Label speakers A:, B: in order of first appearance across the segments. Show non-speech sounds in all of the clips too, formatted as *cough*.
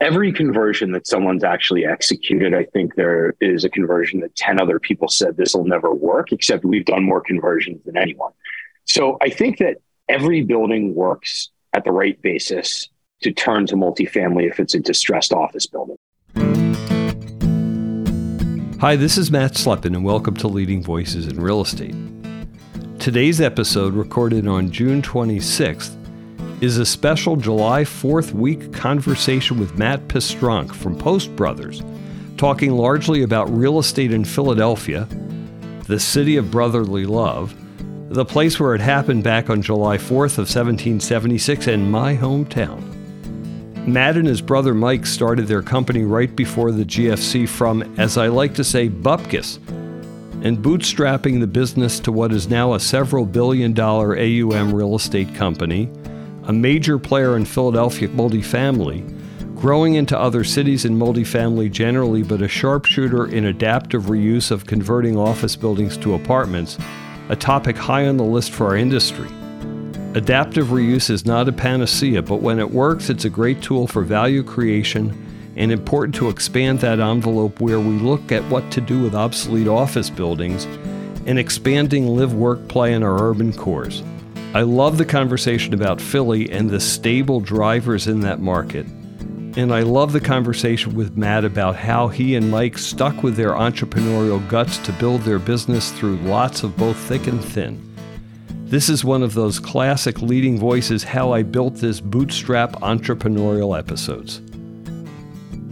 A: every conversion that someone's actually executed, I think there is a conversion that 10 other people said this will never work, except we've done more conversions than anyone. So I think that every building works at the right basis to turn to multifamily if it's a distressed office building.
B: Hi, this is Matt Slepin, and welcome to Leading Voices in Real Estate. Today's episode, recorded on June 26th, is a special July 4th week conversation with Matt Pestronk from Post Brothers, talking largely about real estate in Philadelphia, the city of brotherly love, the place where it happened back on July 4th of 1776, and my hometown. Matt and his brother Mike started their company right before the GFC from, as I like to say, bupkis, and bootstrapping the business to what is now a several billion dollar AUM real estate company a major player in Philadelphia multifamily, growing into other cities in multifamily generally, but a sharpshooter in adaptive reuse of converting office buildings to apartments, a topic high on the list for our industry. Adaptive reuse is not a panacea, but when it works, it's a great tool for value creation and important to expand that envelope where we look at what to do with obsolete office buildings and expanding live, work, play in our urban cores. I love the conversation about Philly and the stable drivers in that market. And I love the conversation with Matt about how he and Mike stuck with their entrepreneurial guts to build their business through lots of both thick and thin. This is one of those classic leading voices how I built this bootstrap entrepreneurial episodes.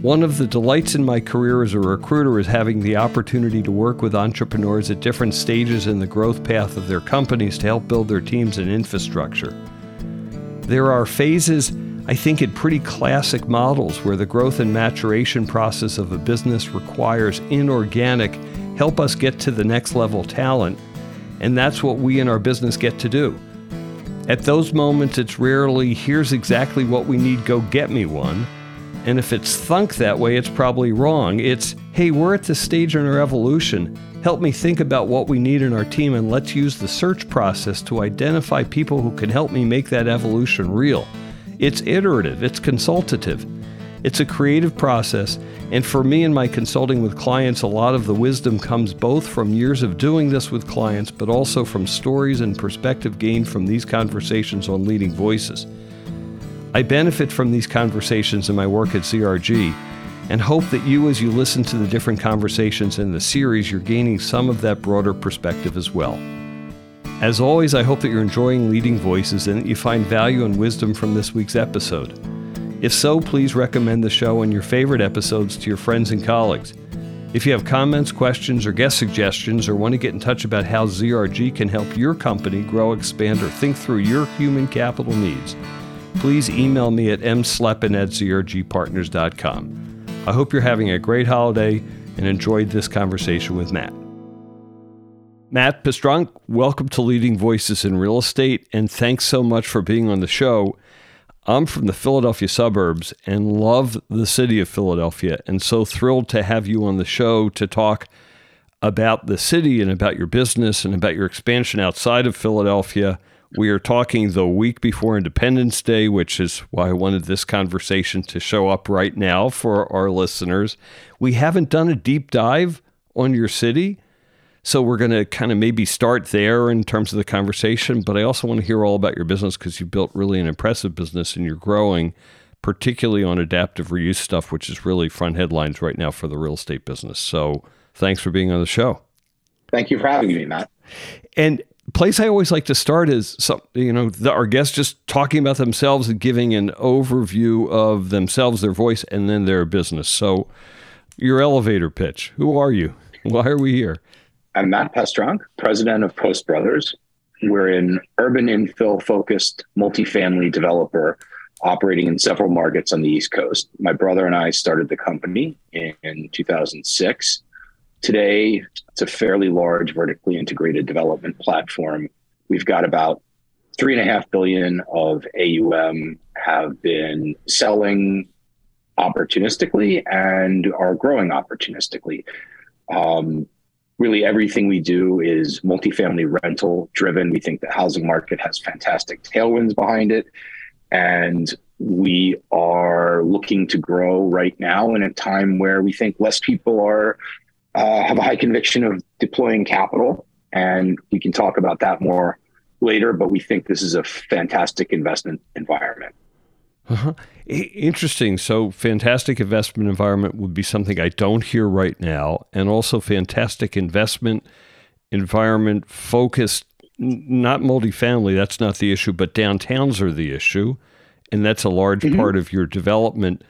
B: One of the delights in my career as a recruiter is having the opportunity to work with entrepreneurs at different stages in the growth path of their companies to help build their teams and infrastructure. There are phases, I think, in pretty classic models where the growth and maturation process of a business requires inorganic help us get to the next level talent, and that's what we in our business get to do. At those moments, it's rarely, here's exactly what we need, go get me one and if it's thunk that way, it's probably wrong. It's, hey, we're at this stage in our evolution. Help me think about what we need in our team, and let's use the search process to identify people who can help me make that evolution real. It's iterative, it's consultative, it's a creative process. And for me and my consulting with clients, a lot of the wisdom comes both from years of doing this with clients, but also from stories and perspective gained from these conversations on leading voices. I benefit from these conversations in my work at ZRG and hope that you, as you listen to the different conversations in the series, you're gaining some of that broader perspective as well. As always, I hope that you're enjoying Leading Voices and that you find value and wisdom from this week's episode. If so, please recommend the show and your favorite episodes to your friends and colleagues. If you have comments, questions, or guest suggestions, or want to get in touch about how ZRG can help your company grow, expand, or think through your human capital needs, please email me at mslepin at zrgpartners.com. I hope you're having a great holiday and enjoyed this conversation with Matt. Matt Pestronk, welcome to Leading Voices in Real Estate, and thanks so much for being on the show. I'm from the Philadelphia suburbs and love the city of Philadelphia, and so thrilled to have you on the show to talk about the city and about your business and about your expansion outside of Philadelphia we are talking the week before Independence Day, which is why I wanted this conversation to show up right now for our listeners. We haven't done a deep dive on your city. So we're going to kind of maybe start there in terms of the conversation, but I also want to hear all about your business because you've built really an impressive business and you're growing, particularly on adaptive reuse stuff, which is really front headlines right now for the real estate business. So thanks for being on the show.
A: Thank you for having me, Matt.
B: And place I always like to start is some, you know, the, our guests just talking about themselves and giving an overview of themselves, their voice, and then their business. So, your elevator pitch. Who are you? Why are we here?
A: I'm Matt Pestronk, president of Post Brothers. We're an urban infill focused multifamily developer operating in several markets on the East Coast. My brother and I started the company in 2006 Today, it's a fairly large vertically integrated development platform. We've got about three and a half billion of AUM have been selling opportunistically and are growing opportunistically. Um, really, everything we do is multifamily rental driven. We think the housing market has fantastic tailwinds behind it. And we are looking to grow right now in a time where we think less people are uh, have a high conviction of deploying capital, and we can talk about that more later. But we think this is a fantastic investment environment.
B: Uh-huh. Interesting. So, fantastic investment environment would be something I don't hear right now, and also fantastic investment environment focused, not multifamily. That's not the issue, but downtowns are the issue, and that's a large mm-hmm. part of your development.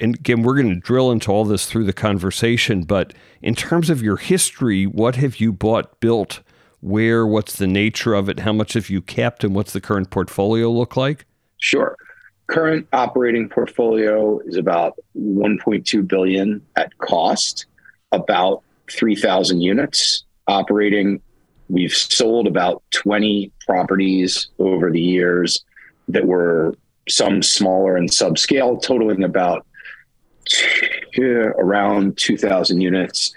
B: And again, we're going to drill into all this through the conversation. But in terms of your history, what have you bought, built? Where? What's the nature of it? How much have you kept, and what's the current portfolio look like?
A: Sure current operating portfolio is about 1.2 billion at cost, about 3,000 units operating. We've sold about 20 properties over the years that were some smaller and subscale, totaling about around 2,000 units.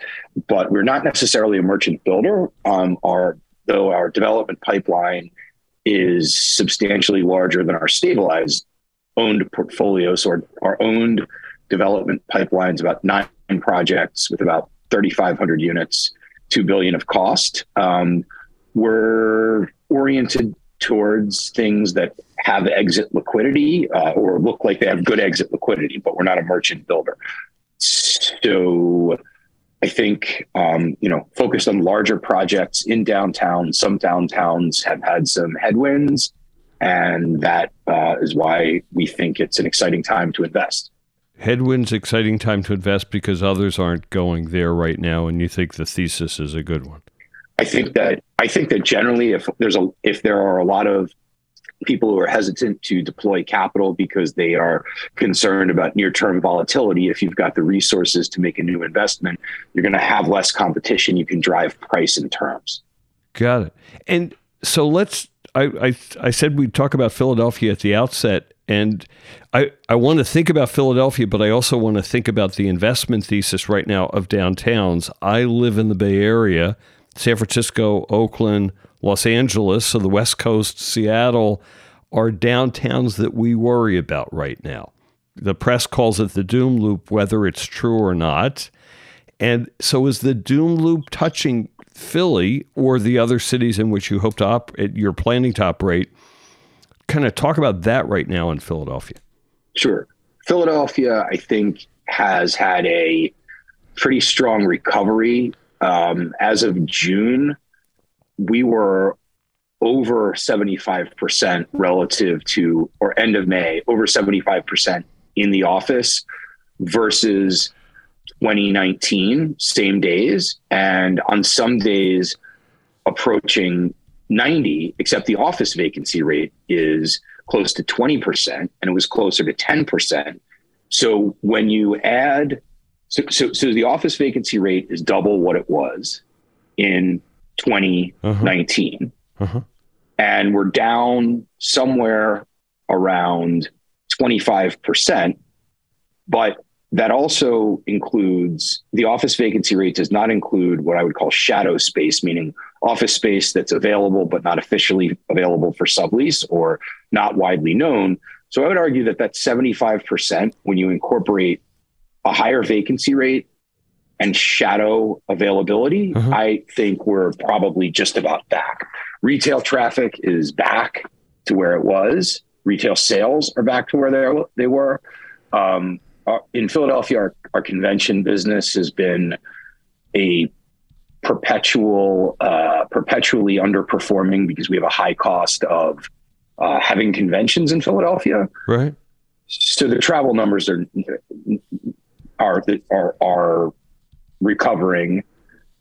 A: But we're not necessarily a merchant builder. Um, our though our development pipeline is substantially larger than our stabilized owned portfolios or our owned development pipelines, about nine projects with about 3,500 units, 2 billion of cost. Um, we're oriented towards things that have exit liquidity uh, or look like they have good exit liquidity, but we're not a merchant builder. So I think, um, you know, focused on larger projects in downtown. Some downtowns have had some headwinds and that uh, is why we think it's an exciting time to invest.
B: Headwinds, exciting time to invest because others aren't going there right now, and you think the thesis is a good one.
A: I think that I think that generally, if there's a if there are a lot of people who are hesitant to deploy capital because they are concerned about near-term volatility, if you've got the resources to make a new investment, you're going to have less competition. You can drive price and terms.
B: Got it. And so let's I, I, I said we'd talk about Philadelphia at the outset, and I, I want to think about Philadelphia, but I also want to think about the investment thesis right now of downtowns. I live in the Bay Area, San Francisco, Oakland, Los Angeles, so the West Coast, Seattle are downtowns that we worry about right now. The press calls it the doom loop, whether it's true or not. And so is the doom loop touching Philly or the other cities in which you hope to operate, you're planning to operate. Kind of talk about that right now in Philadelphia.
A: Sure. Philadelphia, I think, has had a pretty strong recovery. Um, as of June, we were over 75% relative to, or end of May, over 75% in the office versus 2019, same days, and on some days approaching 90, except the office vacancy rate is close to 20%, and it was closer to 10%. So when you add, so, so, so the office vacancy rate is double what it was in 2019. Uh-huh. Uh-huh. And we're down somewhere around 25%. But that also includes the office vacancy rate does not include what I would call shadow space, meaning office space that's available but not officially available for sublease or not widely known. So I would argue that that's 75% when you incorporate a higher vacancy rate and shadow availability. Uh-huh. I think we're probably just about back. Retail traffic is back to where it was. Retail sales are back to where they, they were. Um, in Philadelphia, our, our convention business has been a perpetual, uh, perpetually underperforming because we have a high cost of uh, having conventions in Philadelphia.
B: Right.
A: So the travel numbers are are are, are recovering.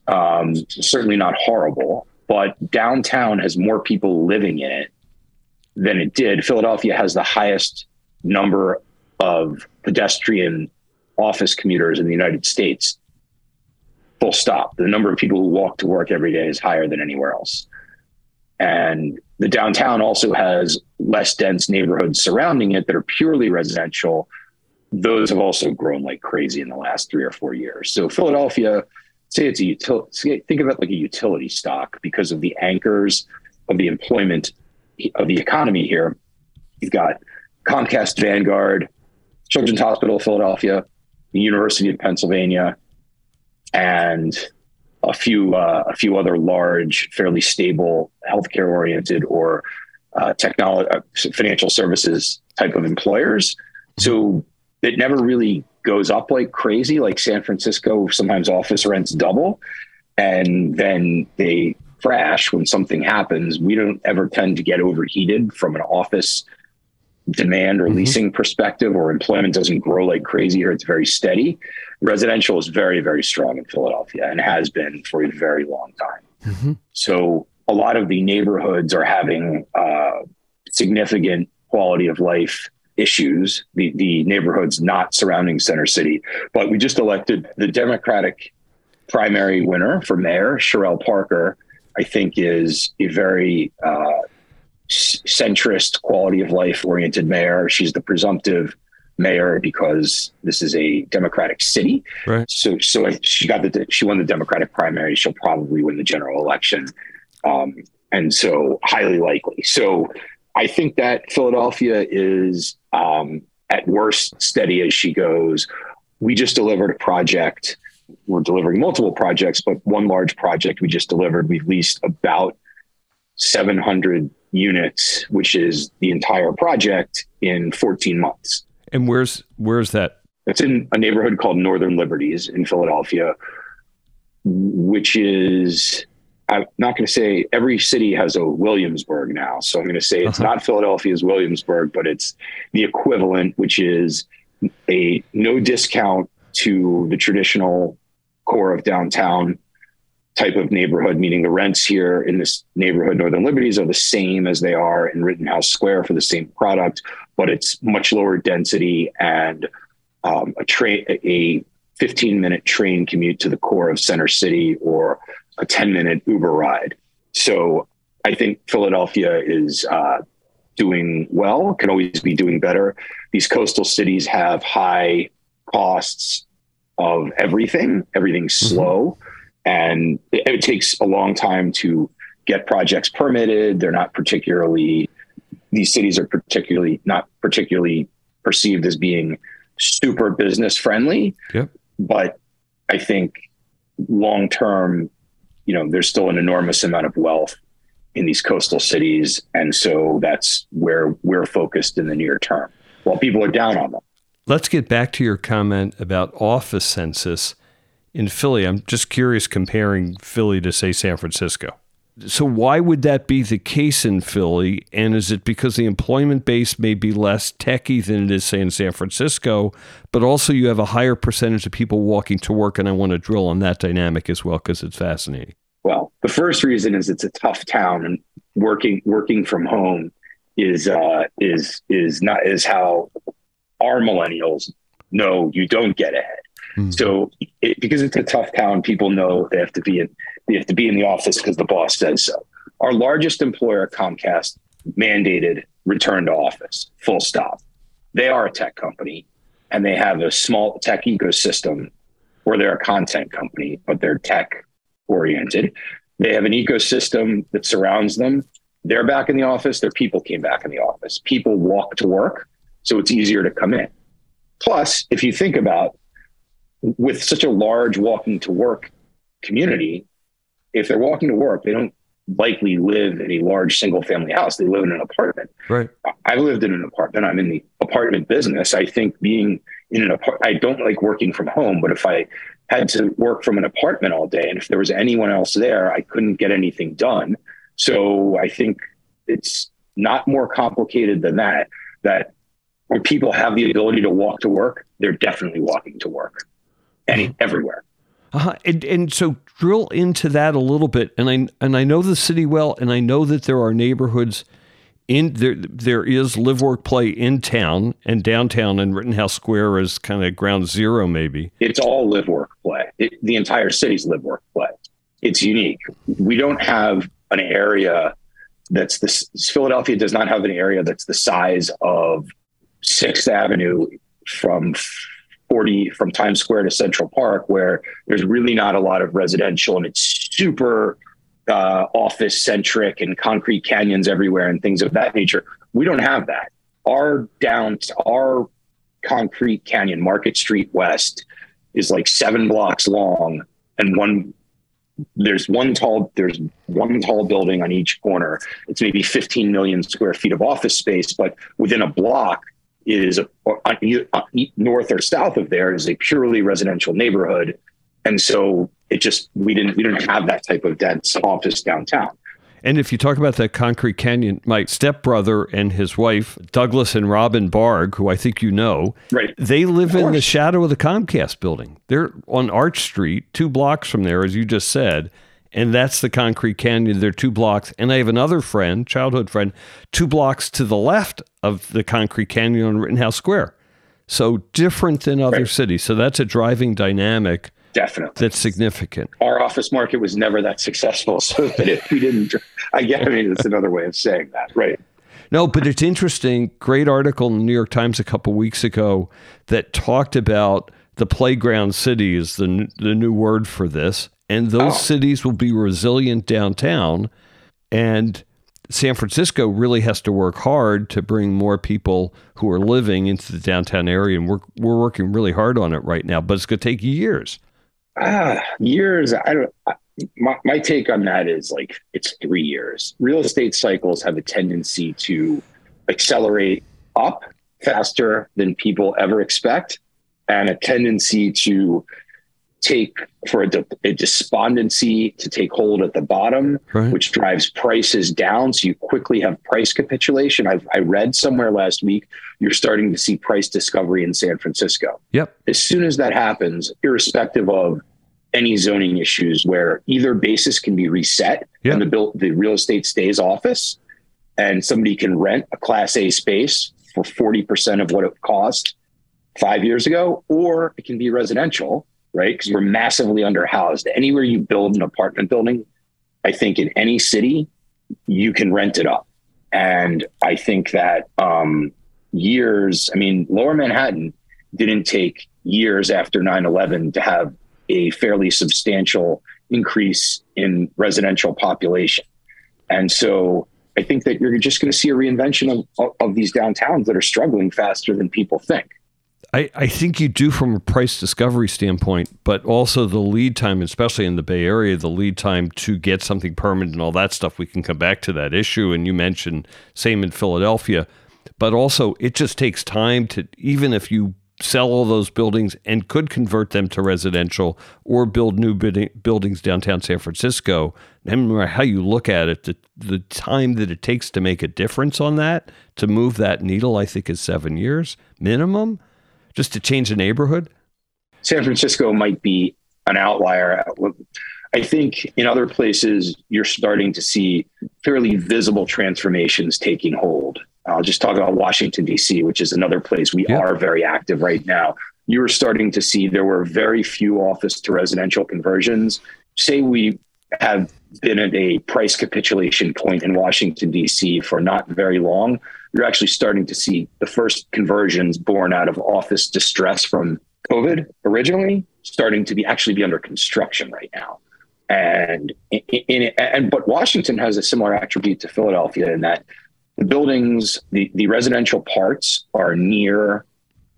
A: Um, certainly not horrible, but downtown has more people living in it than it did. Philadelphia has the highest number of pedestrian office commuters in the United States. Full stop. The number of people who walk to work every day is higher than anywhere else. And the downtown also has less dense neighborhoods surrounding it that are purely residential. Those have also grown like crazy in the last three or four years. So Philadelphia, say it's a utility, think of it like a utility stock because of the anchors of the employment of the economy here. You've got Comcast Vanguard, Children's Hospital Philadelphia, the University of Pennsylvania, and a few uh, a few other large, fairly stable, healthcare oriented or uh, technology, uh, financial services type of employers. So it never really goes up like crazy. Like San Francisco, sometimes office rents double, and then they crash when something happens. We don't ever tend to get overheated from an office demand or mm-hmm. leasing perspective, or employment doesn't grow like crazy here. It's very steady. Residential is very, very strong in Philadelphia and has been for a very long time. Mm-hmm. So a lot of the neighborhoods are having uh, significant quality of life issues, the, the neighborhoods not surrounding Center City. But we just elected the Democratic primary winner for mayor, Cherelle Parker, I think is a very uh, centrist, quality of life oriented mayor. She's the presumptive mayor because this is a Democratic city. Right. So, so she got the she won the Democratic primary. She'll probably win the general election, um, and so highly likely. So, I think that Philadelphia is um, at worst steady as she goes. We just delivered a project. We're delivering multiple projects, but one large project we just delivered. We've leased about 700 units, which is the entire project in 14 months.
B: And where's where's that?
A: It's in a neighborhood called Northern Liberties in Philadelphia, which is I'm not going to say every city has a Williamsburg now. So I'm going to say it's uh-huh. not Philadelphia's Williamsburg, but it's the equivalent, which is a no discount to the traditional core of downtown type of neighborhood, meaning the rents here in this neighborhood, Northern Liberties, are the same as they are in Rittenhouse Square for the same product, but it's much lower density and um, a train, a 15 minute train commute to the core of Center City or a 10 minute Uber ride. So I think Philadelphia is uh, doing well, can always be doing better. These coastal cities have high costs of everything, everything's mm-hmm. slow and it, it takes a long time to get projects permitted. They're not particularly these cities are particularly not particularly perceived as being super business friendly. Yep. But I think long term, you know, there's still an enormous amount of wealth in these coastal cities. And so that's where we're focused in the near term while people are down on them.
B: Let's get back to your comment about office census in Philly. I'm just curious comparing Philly to, say, San Francisco. So, why would that be the case in Philly? And is it because the employment base may be less techy than it is, say, in San Francisco, but also you have a higher percentage of people walking to work? And I want to drill on that dynamic as well because it's fascinating.
A: Well, the first reason is it's a tough town, and working working from home is uh, is is not is how our millennials know you don't get ahead. Mm. So it, because it's a tough town, people know they have to be in they have to be in the office because the boss says so. Our largest employer, Comcast, mandated return to office. Full stop. They are a tech company, and they have a small tech ecosystem, or they're a content company, but they're tech oriented. They have an ecosystem that surrounds them. They're back in the office. Their people came back in the office. People walk to work, so it's easier to come in. Plus, if you think about with such a large walking to work community, if they're walking to work, they don't likely live in a large single family house. They live in an apartment.
B: Right.
A: I've lived in an apartment. I'm in the apartment business. I think being in an apartment, I don't like working from home, but if I had to work from an apartment all day and if there was anyone else there, I couldn't get anything done. So I think it's not more complicated than that, that when people have the ability to walk to work, they're definitely walking to work any everywhere.
B: Uh-huh. And, and so drill into that a little bit. And I and I know the city well, and I know that there are neighborhoods in there. There is live work play in town and downtown, and Rittenhouse Square is kind of ground zero, maybe.
A: It's all live work play. It, the entire city's live work play. It's unique. We don't have an area that's this. Philadelphia does not have an area that's the size of Sixth Avenue from 40 from Times Square to Central Park, where there's really not a lot of residential and it's super uh, office centric and concrete canyons everywhere and things of that nature. We don't have that. our down our concrete canyon, Market Street West, is like seven blocks long, and one there's one tall there's one tall building on each corner. It's maybe 15 million square feet of office space, but within a block is uh, a, uh, north or south of there is a purely residential neighborhood, and so it just we didn't we didn't have that type of dense office downtown.
B: And if you talk about that concrete canyon, my stepbrother and his wife, Douglas and Robin Barg, who I think you know,
A: right.
B: they live in the shadow of the Comcast building. They're on Arch Street, two blocks from there, as you just said. And that's the concrete canyon. They're two blocks. And I have another friend, childhood friend, two blocks to the left of the concrete canyon on Rittenhouse Square. So different than other right. cities. So that's a driving dynamic
A: Definitely.
B: That's significant.
A: Our office market was never that successful. *laughs* So that if we didn't, I get, I mean, it's another way of saying that. Right.
B: No, but it's interesting. Great article in the New York Times a couple weeks ago that talked about the playground city is the, the new word for this. And those oh. cities will be resilient downtown. And San Francisco really has to work hard to bring more people who are living into the downtown area. And we're, we're working really hard on it right now, but it's going to take years.
A: Ah, years. I don't. My, my take on that is like it's three years. Real estate cycles have a tendency to accelerate up faster than people ever expect, and a tendency to take for a, a, despondency to take hold at the bottom, right. which drives prices down. So you quickly have price capitulation. I've, I read somewhere last week you're starting to see price discovery in San Francisco.
B: Yep.
A: As soon as that happens, irrespective of any zoning issues, where either basis can be reset yep. and the bill, the real estate stays office, and somebody can rent a Class A space for forty percent of what it cost five years ago, or it can be residential right? Because we're massively underhoused. Anywhere you build an apartment building, I think in any city, you can rent it up. And I think that um, years, I mean, lower Manhattan didn't take years after 9 11 to have a fairly substantial increase in residential population. And so I think that you're just going to see a reinvention of, of these downtowns that are struggling faster than people think.
B: I, I think you do from a price discovery standpoint, but also the lead time, especially in the Bay Area, the lead time to get something permanent and all that stuff. We can come back to that issue. And you mentioned same in Philadelphia, but also it just takes time to, even if you sell all those buildings and could convert them to residential or build new buildings downtown San Francisco, no matter how you look at it, the, the time that it takes to make a difference on that, to move that needle, I think is seven years minimum just to change the neighborhood?
A: San Francisco might be an outlier. I think in other places, you're starting to see fairly visible transformations taking hold. I'll just talk about Washington, D.C., which is another place we yeah. are very active right now. You were starting to see there were very few office to residential conversions. Say we have been at a price capitulation point in Washington, D.C. for not very long you're actually starting to see the first conversions born out of office distress from COVID originally starting to be actually be under construction right now. And in, in, and but Washington has a similar attribute to Philadelphia in that the buildings, the, the residential parts are near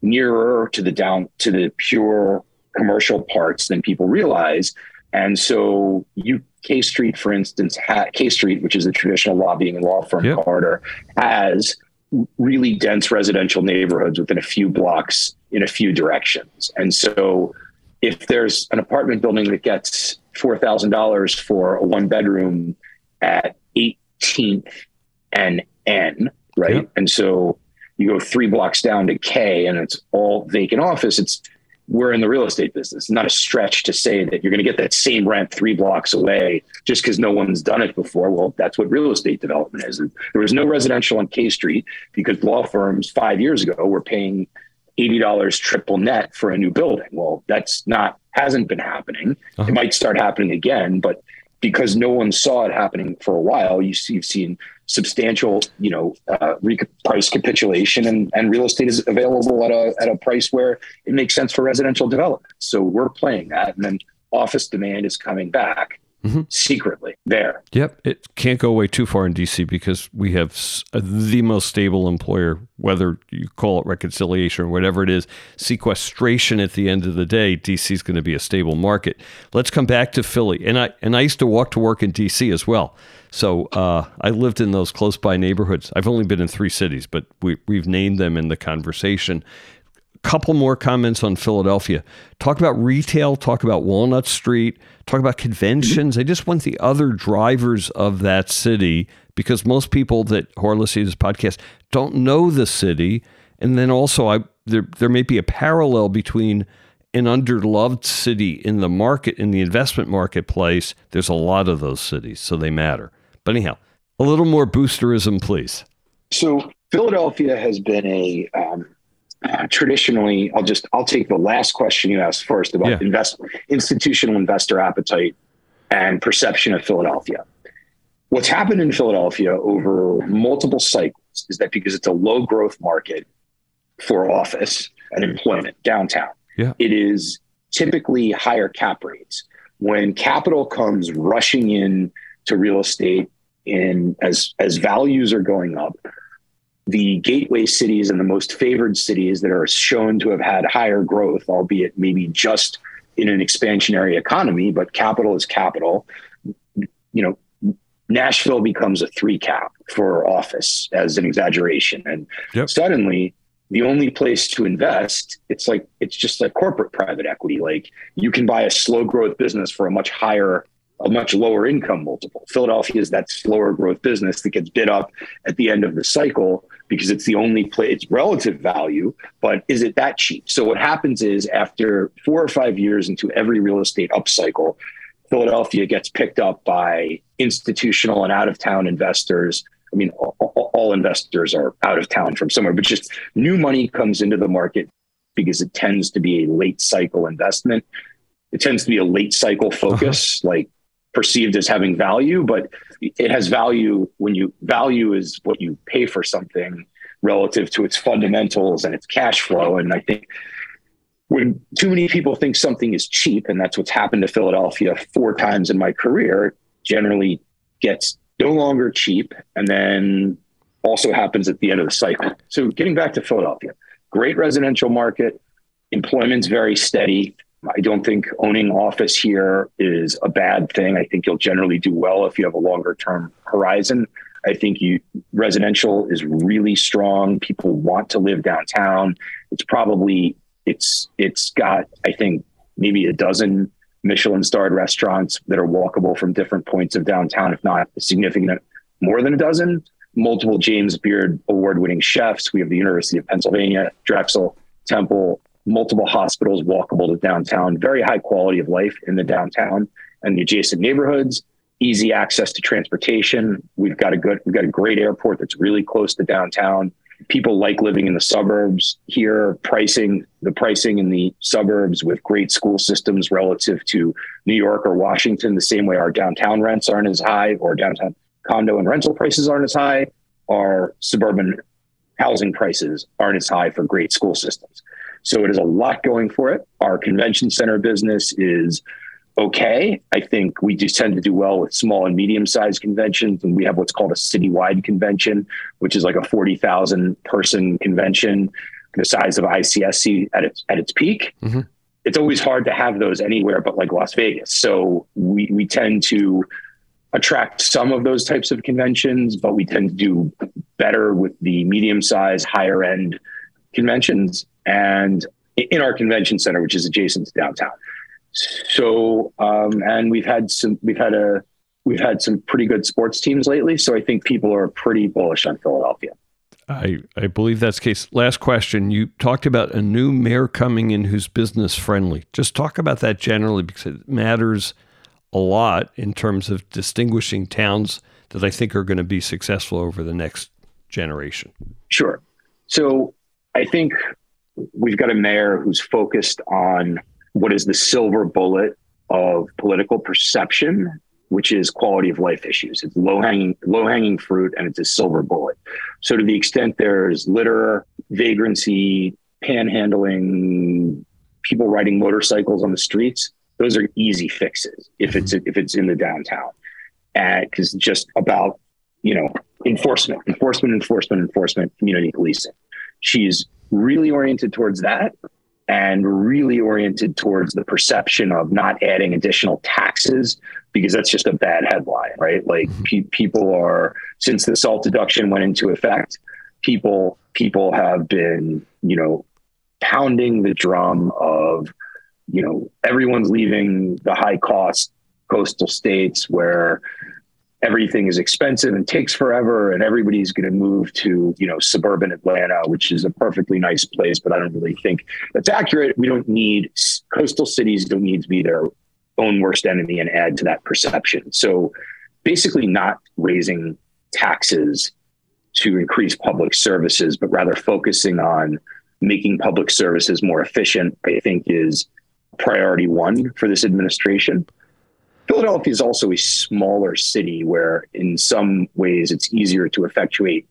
A: nearer to the down to the pure commercial parts than people realize. And so you K Street, for instance, ha- K Street, which is a traditional lobbying and law firm yep. corridor, has really dense residential neighborhoods within a few blocks in a few directions. And so if there's an apartment building that gets $4,000 for a one bedroom at 18th and N, right? Yep. And so you go three blocks down to K and it's all vacant office, it's we're in the real estate business. It's not a stretch to say that you're going to get that same rent three blocks away just because no one's done it before. Well, that's what real estate development is. And There was no residential on K Street because law firms five years ago were paying $80 triple net for a new building. Well, that's not, hasn't been happening. Uh-huh. It might start happening again, but because no one saw it happening for a while, you see, you've seen substantial, you know, uh, price capitulation, and, and real estate is available at a at a price where it makes sense for residential development. So we're playing that, and then office demand is coming back. Mm-hmm. secretly there.
B: Yep. It can't go away too far in DC because we have the most stable employer, whether you call it reconciliation or whatever it is, sequestration at the end of the day, DC is going to be a stable market. Let's come back to Philly. And I, and I used to walk to work in DC as well. So uh, I lived in those close by neighborhoods. I've only been in three cities, but we, we've named them in the conversation couple more comments on Philadelphia. Talk about retail, talk about Walnut Street, talk about conventions. I just want the other drivers of that city because most people that who are listening to this podcast don't know the city. And then also I there there may be a parallel between an underloved city in the market in the investment marketplace. There's a lot of those cities, so they matter. But anyhow, a little more boosterism, please.
A: So Philadelphia has been a um, uh, traditionally, I'll just I'll take the last question you asked first about yeah. invest institutional investor appetite and perception of Philadelphia. What's happened in Philadelphia over multiple cycles is that because it's a low growth market for office and employment downtown,
B: yeah.
A: it is typically higher cap rates. When capital comes rushing in to real estate in as as values are going up, the gateway cities and the most favored cities that are shown to have had higher growth, albeit maybe just in an expansionary economy, but capital is capital. You know, Nashville becomes a three cap for office as an exaggeration. And yep. suddenly the only place to invest, it's like it's just like corporate private equity. Like you can buy a slow growth business for a much higher a much lower income multiple. Philadelphia is that slower growth business that gets bid up at the end of the cycle because it's the only place, it's relative value, but is it that cheap? So what happens is after four or five years into every real estate upcycle, Philadelphia gets picked up by institutional and out of town investors. I mean, all, all investors are out of town from somewhere, but just new money comes into the market because it tends to be a late cycle investment. It tends to be a late cycle focus, uh-huh. like perceived as having value, but it has value when you value is what you pay for something relative to its fundamentals and its cash flow. And I think when too many people think something is cheap, and that's what's happened to Philadelphia four times in my career, generally gets no longer cheap and then also happens at the end of the cycle. So getting back to Philadelphia, great residential market, employment's very steady. I don't think owning office here is a bad thing. I think you'll generally do well if you have a longer term horizon. I think you residential is really strong. People want to live downtown. It's probably it's it's got I think maybe a dozen Michelin starred restaurants that are walkable from different points of downtown, if not significant more than a dozen. Multiple James Beard award winning chefs. We have the University of Pennsylvania, Drexel, Temple, multiple hospitals walkable to downtown, very high quality of life in the downtown and the adjacent neighborhoods, easy access to transportation. We've got a good, we've got a great airport that's really close to downtown. People like living in the suburbs here, pricing, the pricing in the suburbs with great school systems relative to New York or Washington, the same way our downtown rents aren't as high or downtown condo and rental prices aren't as high. Our suburban housing prices aren't as high for great school systems. So it has a lot going for it. Our convention center business is okay. I think we just tend to do well with small and medium sized conventions. And we have what's called a citywide convention, which is like a 40,000 person convention, the size of ICSC at its, at its peak. Mm-hmm. It's always hard to have those anywhere but like Las Vegas. So we, we tend to attract some of those types of conventions, but we tend to do better with the medium size, higher end conventions and in our convention center, which is adjacent to downtown. So, um, and we've had some, we've had a, we've had some pretty good sports teams lately. So I think people are pretty bullish on Philadelphia.
B: I, I believe that's the case. Last question. You talked about a new mayor coming in who's business friendly. Just talk about that generally because it matters a lot in terms of distinguishing towns that I think are going to be successful over the next generation.
A: Sure. So I think we've got a mayor who's focused on what is the silver bullet of political perception, which is quality of life issues. It's low hanging low hanging fruit, and it's a silver bullet. So to the extent there's litter, vagrancy, panhandling, people riding motorcycles on the streets, those are easy fixes if it's if it's in the downtown, because just about you know enforcement, enforcement, enforcement, enforcement, community policing. She's really oriented towards that and really oriented towards the perception of not adding additional taxes because that's just a bad headline, right? Like mm-hmm. pe- people are since the SALT deduction went into effect, people people have been, you know, pounding the drum of, you know, everyone's leaving the high cost coastal states where everything is expensive and takes forever and everybody's going to move to you know suburban atlanta which is a perfectly nice place but i don't really think that's accurate. We don't need coastal cities don't need to be their own worst enemy and add to that perception. So basically not raising taxes to increase public services but rather focusing on making public services more efficient i think is priority one for this administration Philadelphia is also a smaller city where, in some ways, it's easier to effectuate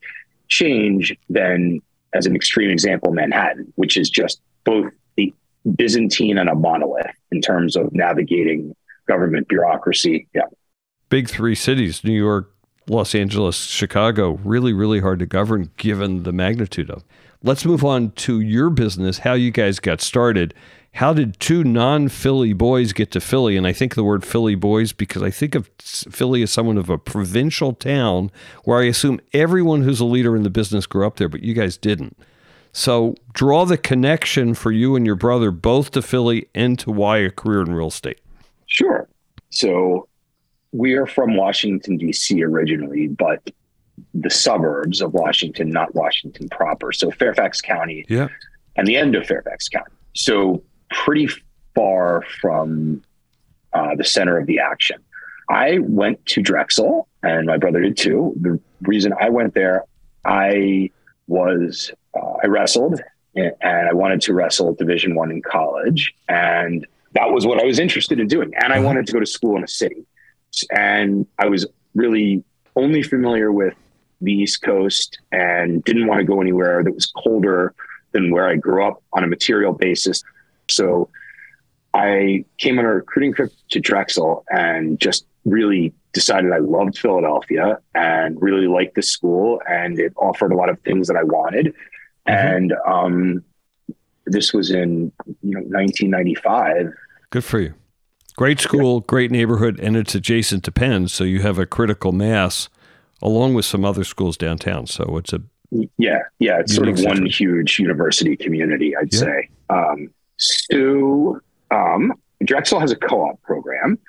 A: change than, as an extreme example, Manhattan, which is just both the Byzantine and a monolith in terms of navigating government bureaucracy. Yeah.
B: Big three cities, New York, Los Angeles, Chicago, really, really hard to govern given the magnitude of. Let's move on to your business, how you guys got started how did two non-Philly boys get to Philly? And I think the word Philly boys because I think of Philly as someone of a provincial town where I assume everyone who's a leader in the business grew up there, but you guys didn't. So draw the connection for you and your brother both to Philly and to why a career in real estate.
A: Sure. So we are from Washington, D.C. originally, but the suburbs of Washington, not Washington proper. So Fairfax County
B: yeah.
A: and the end of Fairfax County. So pretty far from uh, the center of the action. I went to Drexel, and my brother did too. The reason I went there, I was uh, I wrestled, and I wanted to wrestle at Division One in college, and that was what I was interested in doing. And I mm-hmm. wanted to go to school in a city, and I was really only familiar with the East Coast and didn't want to go anywhere that was colder than where I grew up on a material basis. So I came on a recruiting trip to Drexel and just really decided I loved Philadelphia and really liked the school and it offered a lot of things that I wanted. Mm-hmm. And um, this was in you know 1995.
B: Good for you. Great school, yeah. great neighborhood, and it's adjacent to Penn, so you have a critical mass along with some other schools downtown. So it's a
A: yeah, yeah, it's sort of one huge university community, I'd yeah. say. Um, so um, Drexel has a co-op program,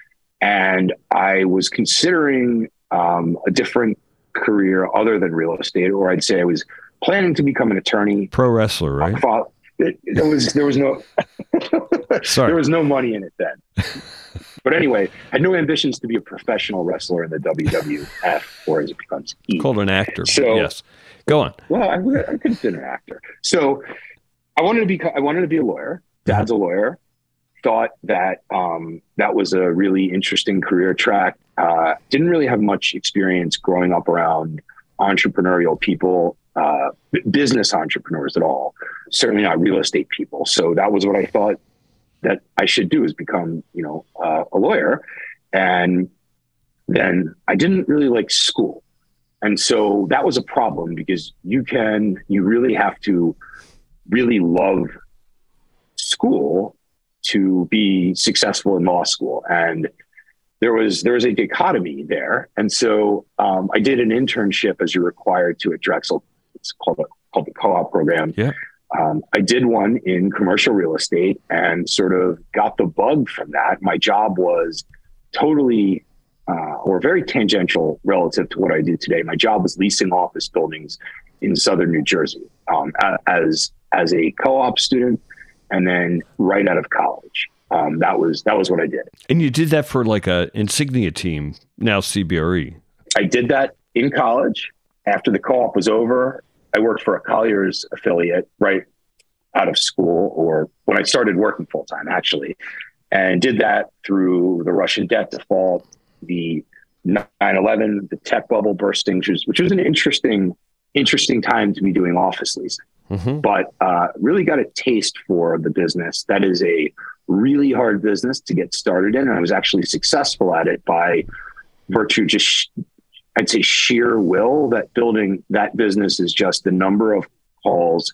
A: and I was considering um, a different career other than real estate, or I'd say I was planning to become an attorney.
B: Pro wrestler, right?
A: there was there was no *laughs* Sorry. there was no money in it then. But anyway, I had no ambitions to be a professional wrestler in the WWF or as it becomes
B: E. Called an actor. So yes, go on.
A: Well, I, I could have been an actor. So I wanted to be I wanted to be a lawyer dad's a lawyer. Thought that um, that was a really interesting career track. Uh, didn't really have much experience growing up around entrepreneurial people, uh, b- business entrepreneurs at all. Certainly not real estate people. So that was what I thought that I should do is become, you know, uh, a lawyer. And then I didn't really like school. And so that was a problem because you can, you really have to really love school to be successful in law school. And there was there was a dichotomy there. And so um, I did an internship as you're required to at Drexel. It's called a, called the co-op program.
B: Yeah.
A: Um, I did one in commercial real estate and sort of got the bug from that. My job was totally uh, or very tangential relative to what I do today. My job was leasing office buildings in southern New Jersey. Um, as as a co-op student, and then right out of college. Um, that was that was what I did.
B: And you did that for like a insignia team, now CBRE.
A: I did that in college. After the co-op was over, I worked for a Colliers affiliate right out of school, or when I started working full time, actually, and did that through the Russian debt default, the 9/11, the tech bubble bursting, which was, which was an interesting interesting time to be doing office leasing. Mm-hmm. but uh, really got a taste for the business. That is a really hard business to get started in. And I was actually successful at it by virtue just, I'd say, sheer will that building that business is just the number of calls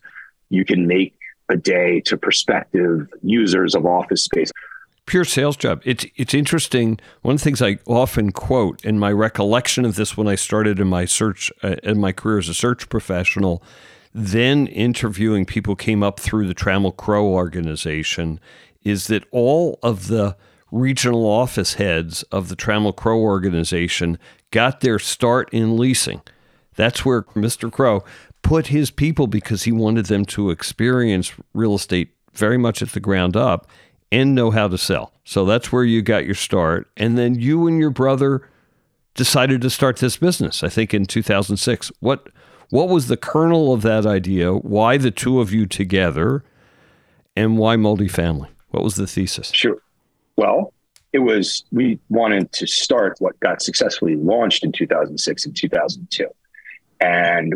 A: you can make a day to prospective users of office space
B: pure sales job. It's it's interesting. One of the things I often quote in my recollection of this when I started in my search uh, in my career as a search professional, then interviewing people came up through the Trammell Crow organization, is that all of the regional office heads of the Trammell Crow organization got their start in leasing. That's where Mr. Crow put his people because he wanted them to experience real estate very much at the ground up and know how to sell. So that's where you got your start. And then you and your brother decided to start this business, I think in 2006. What what was the kernel of that idea? Why the two of you together? And why multifamily? What was the thesis?
A: Sure. Well, it was we wanted to start what got successfully launched in 2006 and 2002. And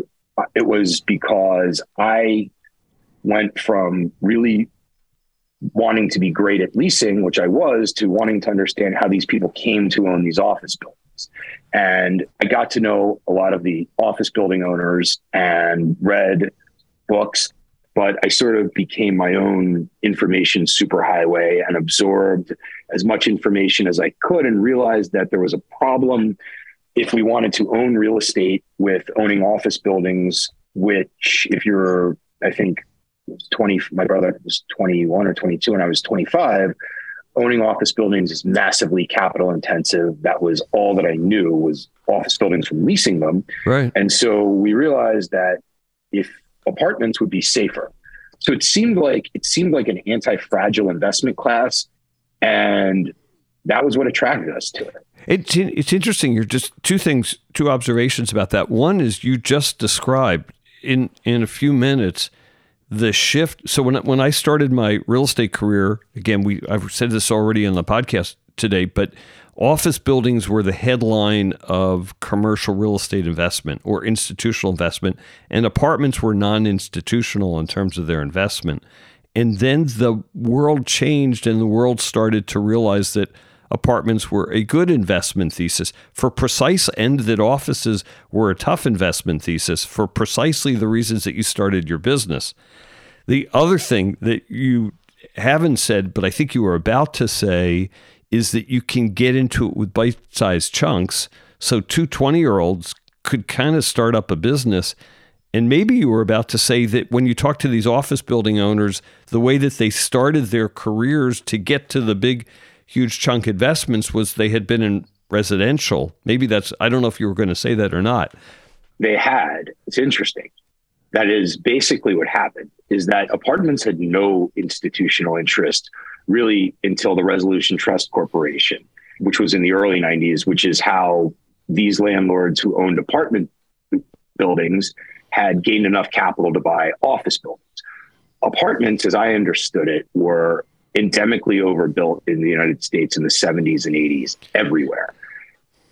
A: it was because I went from really wanting to be great at leasing, which I was, to wanting to understand how these people came to own these office buildings. And I got to know a lot of the office building owners and read books, but I sort of became my own information superhighway and absorbed as much information as I could and realized that there was a problem if we wanted to own real estate with owning office buildings, which, if you're, I think, 20, my brother was 21 or 22 and I was 25. Owning office buildings is massively capital intensive. That was all that I knew was office buildings from leasing them.
B: Right.
A: And so we realized that if apartments would be safer. So it seemed like it seemed like an anti-fragile investment class. And that was what attracted us to it.
B: It's it's interesting. You're just two things, two observations about that. One is you just described in in a few minutes the shift. So when when I started my real estate career, again, we I've said this already on the podcast today, but office buildings were the headline of commercial real estate investment or institutional investment, and apartments were non-institutional in terms of their investment. And then the world changed, and the world started to realize that apartments were a good investment thesis for precise and that offices were a tough investment thesis for precisely the reasons that you started your business. The other thing that you haven't said, but I think you were about to say, is that you can get into it with bite sized chunks. So, two 20 year olds could kind of start up a business. And maybe you were about to say that when you talk to these office building owners, the way that they started their careers to get to the big huge chunk investments was they had been in residential. Maybe that's, I don't know if you were going to say that or not.
A: They had. It's interesting. That is basically what happened is that apartments had no institutional interest really until the Resolution Trust Corporation, which was in the early 90s, which is how these landlords who owned apartment buildings had gained enough capital to buy office buildings. Apartments, as I understood it, were endemically overbuilt in the United States in the 70s and 80s everywhere.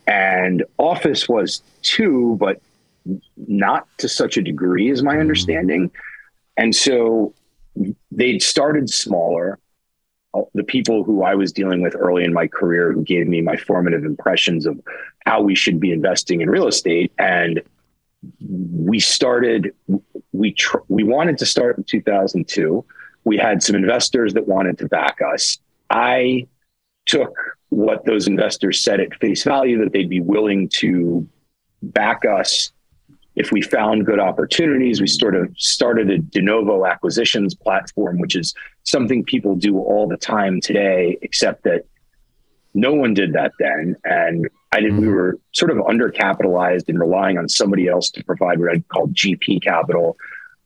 A: And office was too, but not to such a degree, is my understanding. And so they'd started smaller. Uh, the people who I was dealing with early in my career, who gave me my formative impressions of how we should be investing in real estate, and we started. We tr- we wanted to start in 2002 we had some investors that wanted to back us. I took what those investors said at face value that they'd be willing to back us if we found good opportunities. We sort of started a de novo acquisitions platform, which is something people do all the time today, except that no one did that then. And I did, mm-hmm. we were sort of undercapitalized and relying on somebody else to provide what I'd call GP capital.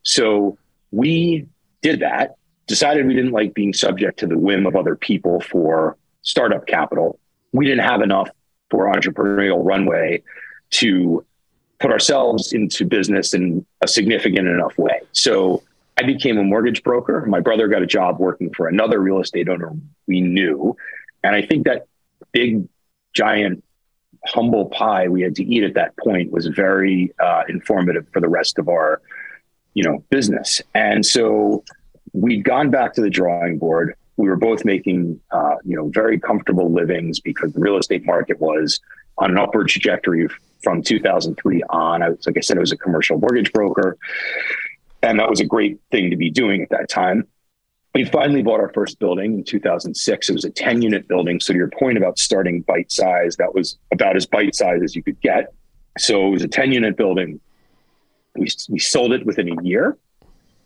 A: So we did that decided we didn't like being subject to the whim of other people for startup capital. We didn't have enough for entrepreneurial runway to put ourselves into business in a significant enough way. So I became a mortgage broker. My brother got a job working for another real estate owner we knew. And I think that big, giant, humble pie we had to eat at that point was very uh, informative for the rest of our you know, business. And so we'd gone back to the drawing board. We were both making, uh, you know, very comfortable livings because the real estate market was on an upward trajectory from 2003 on. I was, like I said, I was a commercial mortgage broker, and that was a great thing to be doing at that time. We finally bought our first building in 2006. It was a 10 unit building. So, to your point about starting bite size, that was about as bite size as you could get. So, it was a 10 unit building. We, we sold it within a year.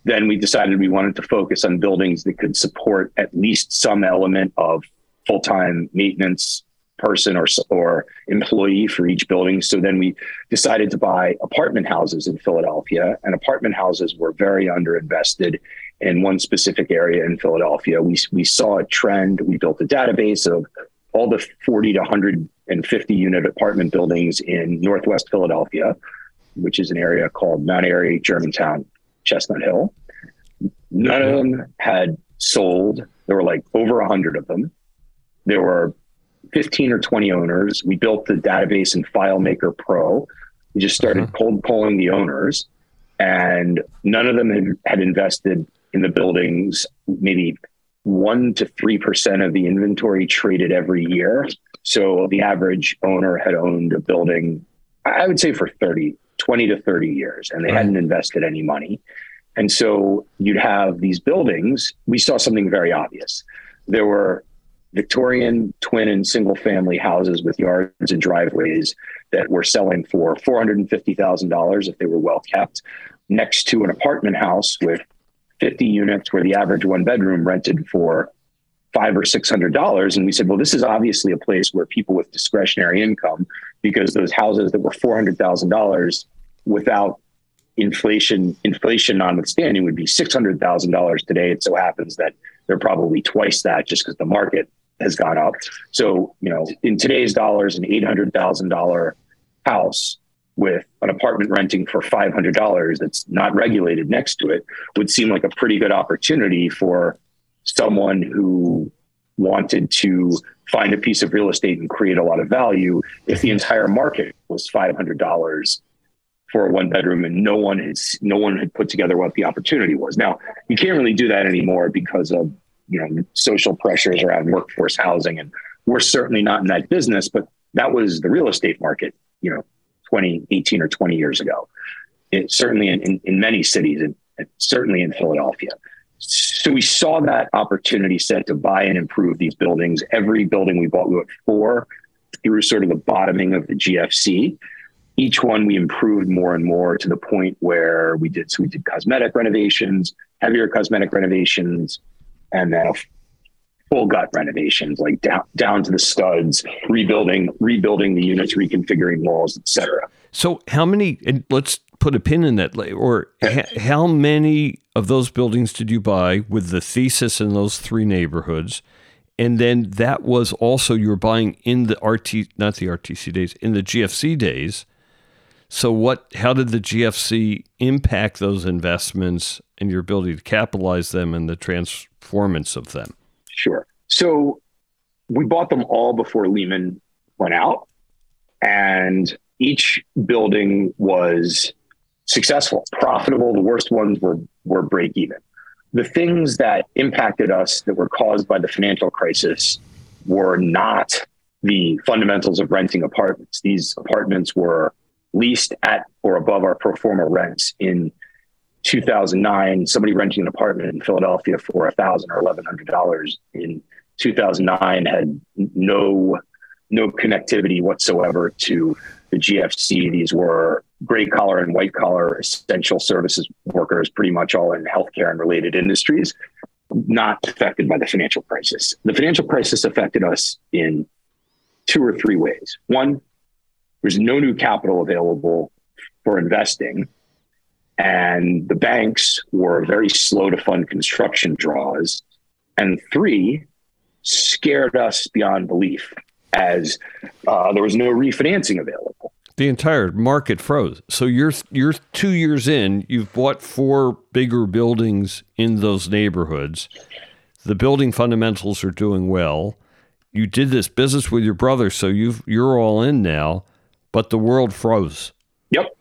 A: Then we decided we wanted to focus on buildings that could support at least some element of full time maintenance, person or or employee for each building. So then we decided to buy apartment houses in Philadelphia, and apartment houses were very underinvested in one specific area in Philadelphia. We we saw a trend. We built a database of all the 40 to 150 unit apartment buildings in Northwest Philadelphia, which is an area called Mount Airy, Germantown, Chestnut Hill. None of them had sold. There were like over 100 of them. There were 15 or 20 owners. We built the database in FileMaker Pro. We just started uh-huh. cold calling the owners, and none of them had, had invested in the buildings. Maybe one to three percent of the inventory traded every year. So the average owner had owned a building, I would say, for 30, 20 to 30 years, and they right. hadn't invested any money. And so you'd have these buildings. We saw something very obvious. There were Victorian twin and single family houses with yards and driveways that were selling for $450,000 if they were well kept, next to an apartment house with 50 units where the average one bedroom rented for five or six hundred dollars. And we said, well, this is obviously a place where people with discretionary income, because those houses that were four hundred thousand dollars without inflation, inflation notwithstanding, would be six hundred thousand dollars today. It so happens that they're probably twice that just because the market has gone up. So, you know, in today's dollars, an $800,000 house with an apartment renting for $500 that's not regulated next to it would seem like a pretty good opportunity for someone who wanted to find a piece of real estate and create a lot of value if the entire market was $500 for a one bedroom and no one has no one had put together what the opportunity was. Now you can't really do that anymore because of you know social pressures around workforce housing. And we're certainly not in that business but that was the real estate market you know 20 18 or 20 years ago. It, certainly in, in, in, many cities and certainly in philadelphia. So we saw that opportunity set to buy and improve these buildings. Every building we bought we bought four through sort of the bottoming of the gfc each one we improved more and more to the point where we did so we did cosmetic renovations heavier cosmetic renovations and then full gut renovations, like down down to the studs, rebuilding rebuilding the units, reconfiguring walls, etc.
B: So, how many? And let's put a pin in that. Or how many of those buildings did you buy with the thesis in those three neighborhoods? And then that was also you were buying in the RT, not the RTC days, in the GFC days. So what? How did the GFC impact those investments and your ability to capitalize them and the transformance of them?
A: Sure. So we bought them all before Lehman went out, and each building was successful, profitable. The worst ones were were break even. The things that impacted us that were caused by the financial crisis were not the fundamentals of renting apartments. These apartments were leased at or above our pro forma rents in 2009, somebody renting an apartment in Philadelphia for a thousand or eleven hundred dollars in 2009 had no no connectivity whatsoever to the GFC. These were gray collar and white collar essential services workers, pretty much all in healthcare and related industries, not affected by the financial crisis. The financial crisis affected us in two or three ways. One, there's no new capital available for investing and the banks were very slow to fund construction draws. And three, scared us beyond belief as uh, there was no refinancing available.
B: The entire market froze. So you're you're two years in. You've bought four bigger buildings in those neighborhoods. The building fundamentals are doing well. You did this business with your brother, so you you're all in now. But the world froze.
A: Yep,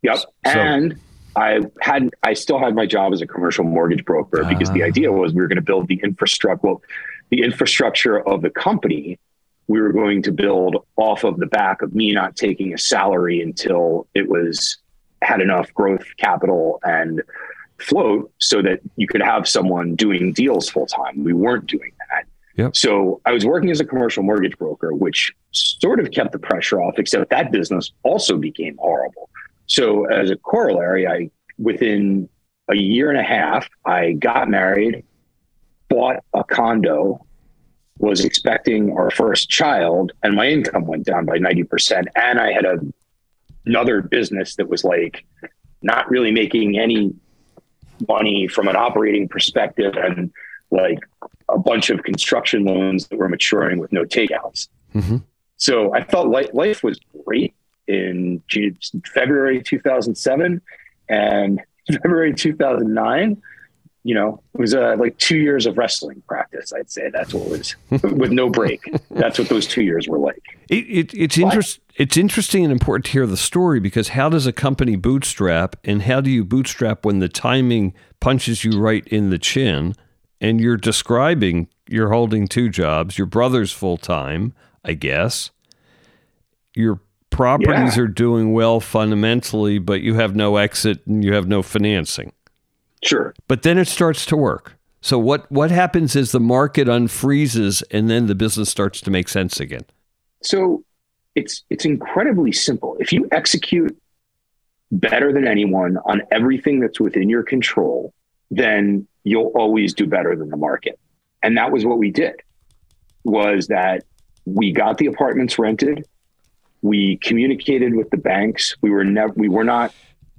A: yep. So, and I had I still had my job as a commercial mortgage broker because the ah. idea was we were going to build the infrastructure. Well, the infrastructure of the company we were going to build off of the back of me not taking a salary until it was had enough growth capital and float so that you could have someone doing deals full time. We weren't doing. Yep. So I was working as a commercial mortgage broker, which sort of kept the pressure off, except that business also became horrible. So as a corollary, I within a year and a half, I got married, bought a condo, was expecting our first child, and my income went down by 90%. And I had a, another business that was like not really making any money from an operating perspective and like a bunch of construction loans that were maturing with no takeouts. Mm-hmm. So I felt like life was great in February 2007 and *laughs* February 2009. You know, it was uh, like two years of wrestling practice. I'd say that's what it was *laughs* with no break. That's what those two years were like.
B: It, it, it's interesting. It's interesting and important to hear the story because how does a company bootstrap, and how do you bootstrap when the timing punches you right in the chin, and you're describing you're holding two jobs, your brother's full time, I guess. Your properties yeah. are doing well fundamentally, but you have no exit and you have no financing.
A: Sure.
B: But then it starts to work. So what what happens is the market unfreezes and then the business starts to make sense again.
A: So it's it's incredibly simple. If you execute better than anyone on everything that's within your control, then you'll always do better than the market. And that was what we did. Was that we got the apartments rented, we communicated with the banks. We were never we were not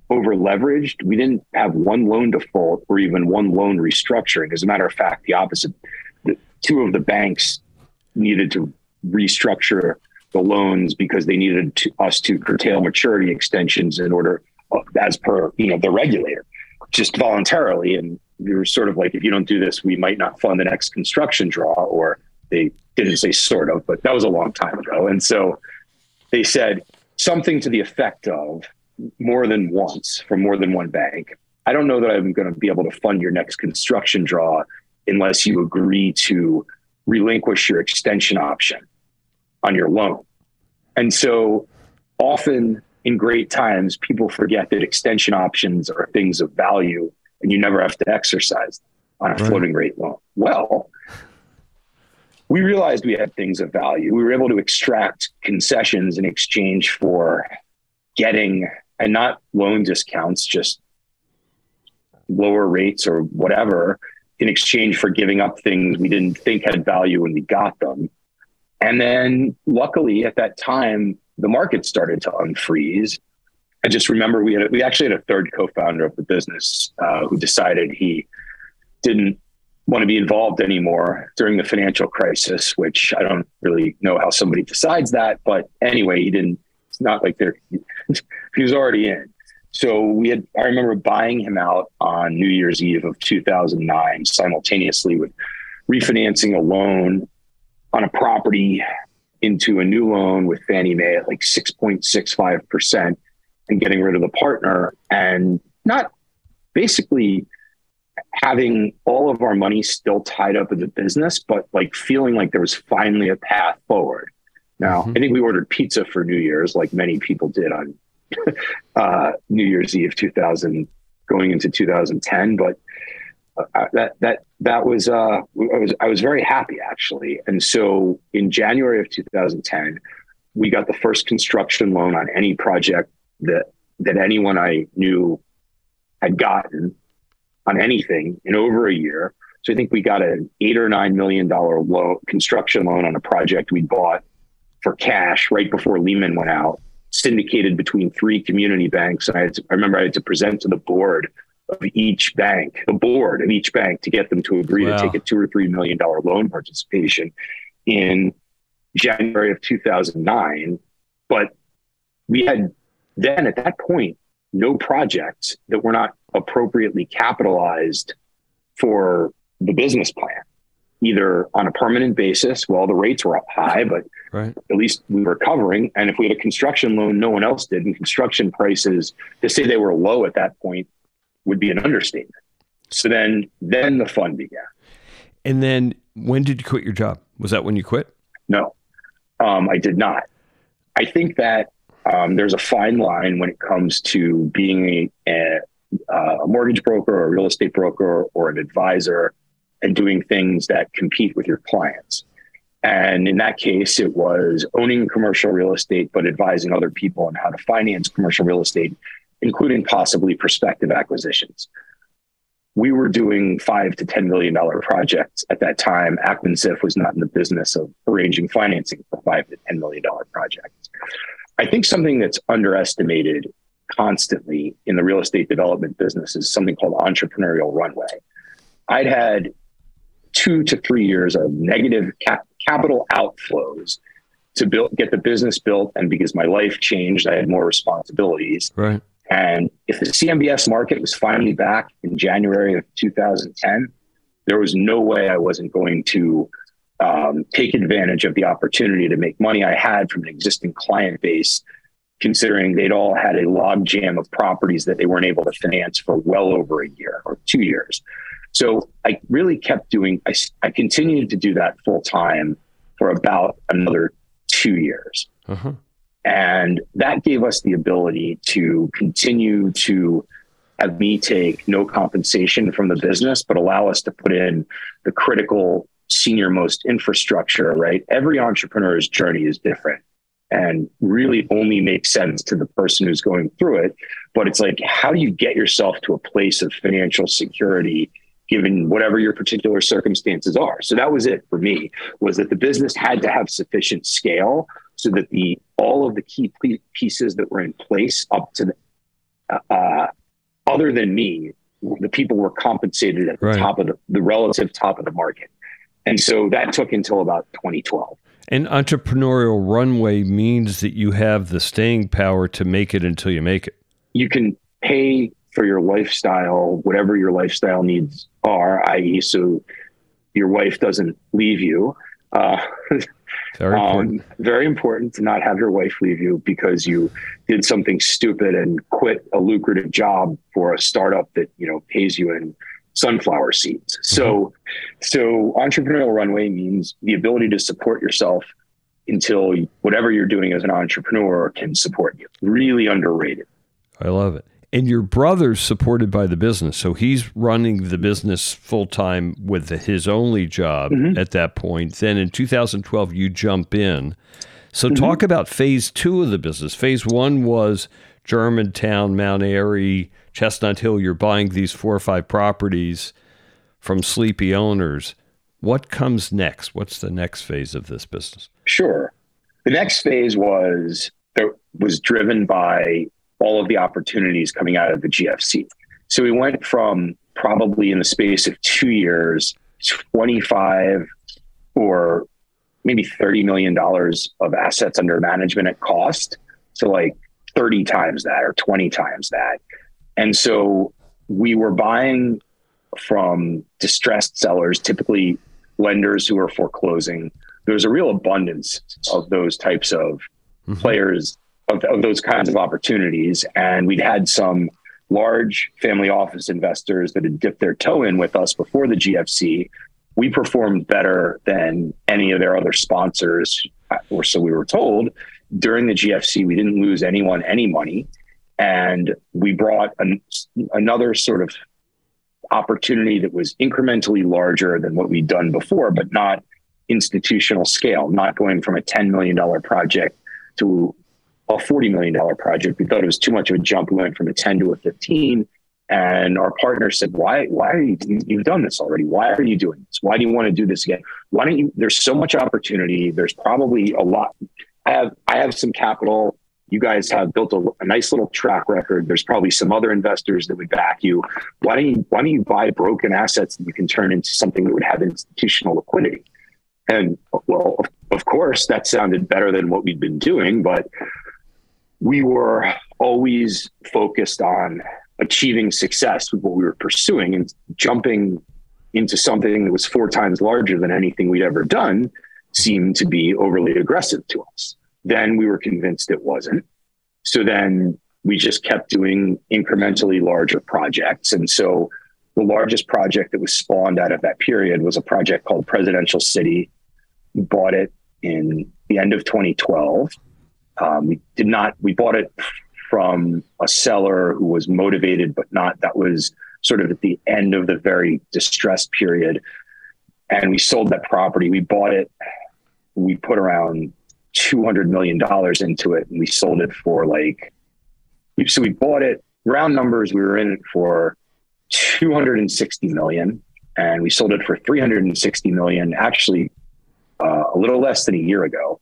A: over leveraged. We didn't have one loan default or even one loan restructuring. As a matter of fact, the opposite. The, two of the banks needed to restructure the loans because they needed to, us to curtail maturity extensions in order, uh, as per you know the regulator, just voluntarily. And we were sort of like, if you don't do this, we might not fund the next construction draw. Or they didn't say sort of, but that was a long time ago. And so they said something to the effect of more than once from more than one bank. I don't know that I'm going to be able to fund your next construction draw unless you agree to relinquish your extension option on your loan. And so often in great times, people forget that extension options are things of value and you never have to exercise on a right. floating rate loan. Well, we realized we had things of value. We were able to extract concessions in exchange for getting, and not loan discounts, just lower rates or whatever, in exchange for giving up things we didn't think had value when we got them. And then luckily at that time, the market started to unfreeze. I just remember we had we actually had a third co-founder of the business uh, who decided he didn't want to be involved anymore during the financial crisis, which I don't really know how somebody decides that. But anyway, he didn't, it's not like they're, *laughs* he was already in. So we had, I remember buying him out on New Year's Eve of 2009 simultaneously with refinancing a loan on a property into a new loan with Fannie Mae at like 6.65% and getting rid of the partner and not basically having all of our money still tied up in the business, but like feeling like there was finally a path forward. Now, mm-hmm. I think we ordered pizza for New Year's, like many people did on *laughs* uh, New Year's Eve 2000, going into 2010. But that that that was uh, I was I was very happy actually. And so in January of 2010, we got the first construction loan on any project that that anyone I knew had gotten on anything in over a year. So I think we got an eight or nine million dollar loan construction loan on a project we bought for cash right before Lehman went out, syndicated between three community banks. And I, to, I remember I had to present to the board of each bank, the board of each bank, to get them to agree wow. to take a two or three million dollar loan participation in January of 2009. But we had then at that point no projects that were not appropriately capitalized for the business plan, either on a permanent basis. Well, the rates were up high, but
B: Right.
A: At least we were covering. And if we had a construction loan, no one else did. And construction prices, to say they were low at that point would be an understatement. So then, then the fun began.
B: And then when did you quit your job? Was that when you quit?
A: No, um, I did not. I think that um, there's a fine line when it comes to being a, a, a mortgage broker or a real estate broker or an advisor and doing things that compete with your clients. And in that case, it was owning commercial real estate, but advising other people on how to finance commercial real estate, including possibly prospective acquisitions. We were doing five to $10 million projects at that time. Ackman was not in the business of arranging financing for five to $10 million projects. I think something that's underestimated constantly in the real estate development business is something called entrepreneurial runway. I'd had two to three years of negative cap- capital outflows to build get the business built and because my life changed i had more responsibilities
B: right
A: and if the cmbs market was finally back in january of 2010 there was no way i wasn't going to um, take advantage of the opportunity to make money i had from an existing client base considering they'd all had a log jam of properties that they weren't able to finance for well over a year or two years so I really kept doing, I, I continued to do that full time for about another two years. Uh-huh. And that gave us the ability to continue to have me take no compensation from the business, but allow us to put in the critical senior most infrastructure, right? Every entrepreneur's journey is different and really only makes sense to the person who's going through it. But it's like, how do you get yourself to a place of financial security given whatever your particular circumstances are. So that was it for me was that the business had to have sufficient scale so that the all of the key pieces that were in place up to the, uh, uh, other than me, the people were compensated at the right. top of the, the relative top of the market. And so that took until about 2012.
B: And entrepreneurial runway means that you have the staying power to make it until you make it.
A: You can pay for your lifestyle, whatever your lifestyle needs are, i.e., so your wife doesn't leave you. Uh, *laughs* very um, important. Um, very important to not have your wife leave you because you did something stupid and quit a lucrative job for a startup that you know pays you in sunflower seeds. Mm-hmm. So, so entrepreneurial runway means the ability to support yourself until whatever you're doing as an entrepreneur can support you. Really underrated.
B: I love it and your brother's supported by the business so he's running the business full time with his only job mm-hmm. at that point. Then in 2012 you jump in. So mm-hmm. talk about phase two of the business. Phase one was germantown mount airy chestnut hill. You're buying these four or five properties from sleepy owners. What comes next? What's the next phase of this business?
A: Sure. The next phase was was driven by all of the opportunities coming out of the GFC. So we went from probably in the space of two years, 25 or maybe $30 million of assets under management at cost to like 30 times that or 20 times that. And so we were buying from distressed sellers, typically lenders who are foreclosing. There was a real abundance of those types of mm-hmm. players of, of those kinds of opportunities. And we'd had some large family office investors that had dipped their toe in with us before the GFC. We performed better than any of their other sponsors, or so we were told. During the GFC, we didn't lose anyone any money. And we brought an, another sort of opportunity that was incrementally larger than what we'd done before, but not institutional scale, not going from a $10 million project to a $40 million project. We thought it was too much of a jump. We went from a 10 to a 15. And our partner said, why, why are you, you've done this already. Why are you doing this? Why do you want to do this again? Why don't you, there's so much opportunity. There's probably a lot. I have, I have some capital. You guys have built a, a nice little track record. There's probably some other investors that would back you. Why don't you, why don't you buy broken assets that you can turn into something that would have institutional liquidity? And well, of course, that sounded better than what we'd been doing, but we were always focused on achieving success with what we were pursuing and jumping into something that was four times larger than anything we'd ever done seemed to be overly aggressive to us. Then we were convinced it wasn't. So then we just kept doing incrementally larger projects. And so the largest project that was spawned out of that period was a project called Presidential City. We bought it in the end of 2012. Um, we did not, we bought it from a seller who was motivated, but not, that was sort of at the end of the very distressed period. And we sold that property. We bought it, we put around $200 million into it, and we sold it for like, so we bought it, round numbers, we were in it for 260 million and we sold it for 360 million actually uh, a little less than a year ago